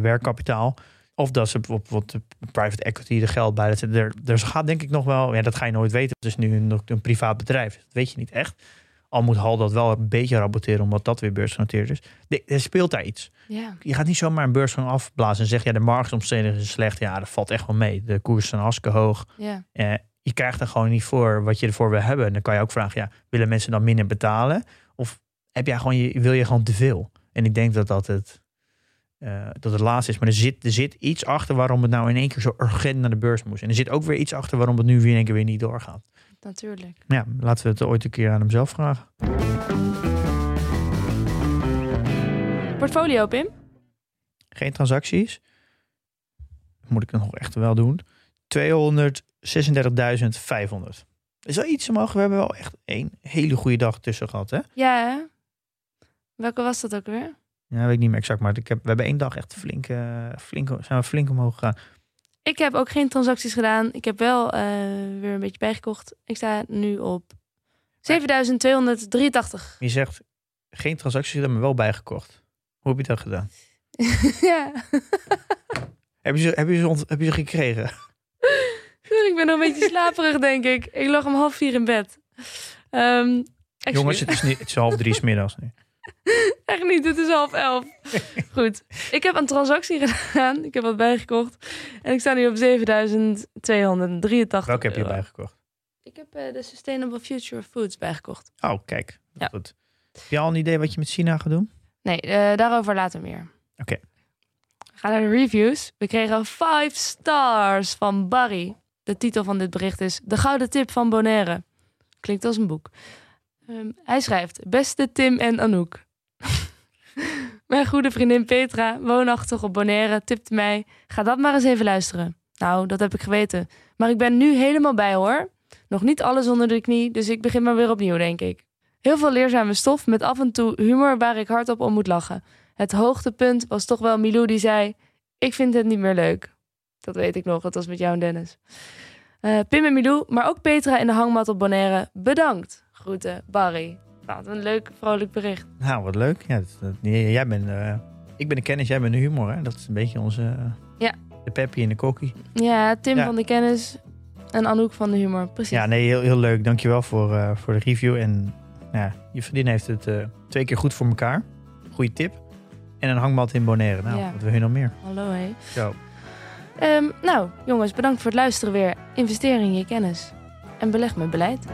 werkkapitaal. Of dat ze bijvoorbeeld de private equity er geld bij. Dat er, dus gaat denk ik nog wel, ja, dat ga je nooit weten. Het is nu een, een privaat bedrijf. Dat weet je niet echt. Al moet Hal dat wel een beetje rapporteren, omdat dat weer beursgenoteerd is. De- Er speelt daar iets. Je gaat niet zomaar een beursgang afblazen en zeggen, ja, de marktomstandigheden zijn slecht. Ja, dat valt echt wel mee. De koersen zijn hartstikke hoog. Eh, je krijgt er gewoon niet voor wat je ervoor wil hebben. En dan kan je ook vragen, ja, willen mensen dan minder betalen? Of heb jij gewoon, je, wil je gewoon te veel? En ik denk dat dat het, eh, dat het laatste is. Maar er zit, er zit iets achter waarom het nou in één keer zo urgent naar de beurs moest. En er zit ook weer iets achter waarom het nu weer in één keer weer niet doorgaat. Natuurlijk. Ja, laten we het ooit een keer aan hem zelf vragen. Portfolio, Pim? Geen transacties. Moet ik dan nog echt wel doen. 236.500. Is wel iets omhoog. We hebben wel echt één hele goede dag tussen gehad, hè? Ja, hè? Welke was dat ook weer? Ja, weet ik niet meer exact, maar ik heb, we hebben één dag echt flink, eh, flink, zijn we flink omhoog gegaan. Ik heb ook geen transacties gedaan. Ik heb wel eh, weer een beetje bijgekocht. Ik sta nu op 7283. Je zegt geen transacties gedaan, maar wel bijgekocht. Hoe heb je dat gedaan? ja. Heb je ze, heb je ze, ont- heb je ze gekregen? ik ben nog een beetje slaperig, denk ik. Ik lag om half vier in bed. Ehm. Jongens, het is, niet, het is half drie 's middags nu. Echt niet, het is half elf. Goed. Ik heb een transactie gedaan. Ik heb wat bijgekocht. En ik sta nu op 7283 Welke heb je euro. bijgekocht? Ik heb eh, de Sustainable Future Foods bijgekocht. Oh, kijk. Ja. Goed. Heb je al een idee wat je met China gaat doen? Nee, eh, daarover later meer. Oké. We gaan naar de reviews. We kregen 5 stars van Barry. De titel van dit bericht is De Gouden Tip van Bonaire. Klinkt als een boek. Ehm, hij schrijft: Beste Tim en Anouk. Mijn goede vriendin Petra, woonachtig op Bonaire, tipte mij: Ga dat maar eens even luisteren. Nou, dat heb ik geweten. Maar ik ben nu helemaal bij hoor. Nog niet alles onder de knie, dus ik begin maar weer opnieuw, denk ik. Heel veel leerzame stof met af en toe humor waar ik hardop om moet lachen. Het hoogtepunt was toch wel Milou die zei: Ik vind het niet meer leuk. Dat weet ik nog, dat was met jou en Dennis. Eh, Pim en Milou, maar ook Petra in de hangmat op Bonaire. Bedankt. Groeten, Barry. Wat een leuk, vrolijk bericht. Nou, wat leuk. Ja, dat, dat- jij bent, eh, ik ben de kennis, jij bent de humor. Hè? Dat is een beetje onze... eh, Ja. De peppy en de kokkie. Ja, Tim Ja. van de kennis en Anouk van de humor. Precies. Ja, nee, heel, heel leuk. Dankjewel voor, eh voor de review. En nou ja, je vriendin heeft het twee keer goed voor elkaar. Goeie tip. En een hangmat in Bonaire. Nou, Ja. wat wil je nog meer? Hallo, hé. Zo. Ehm, nou, jongens, bedankt voor het luisteren weer. Investeer in je kennis. En beleg met beleid.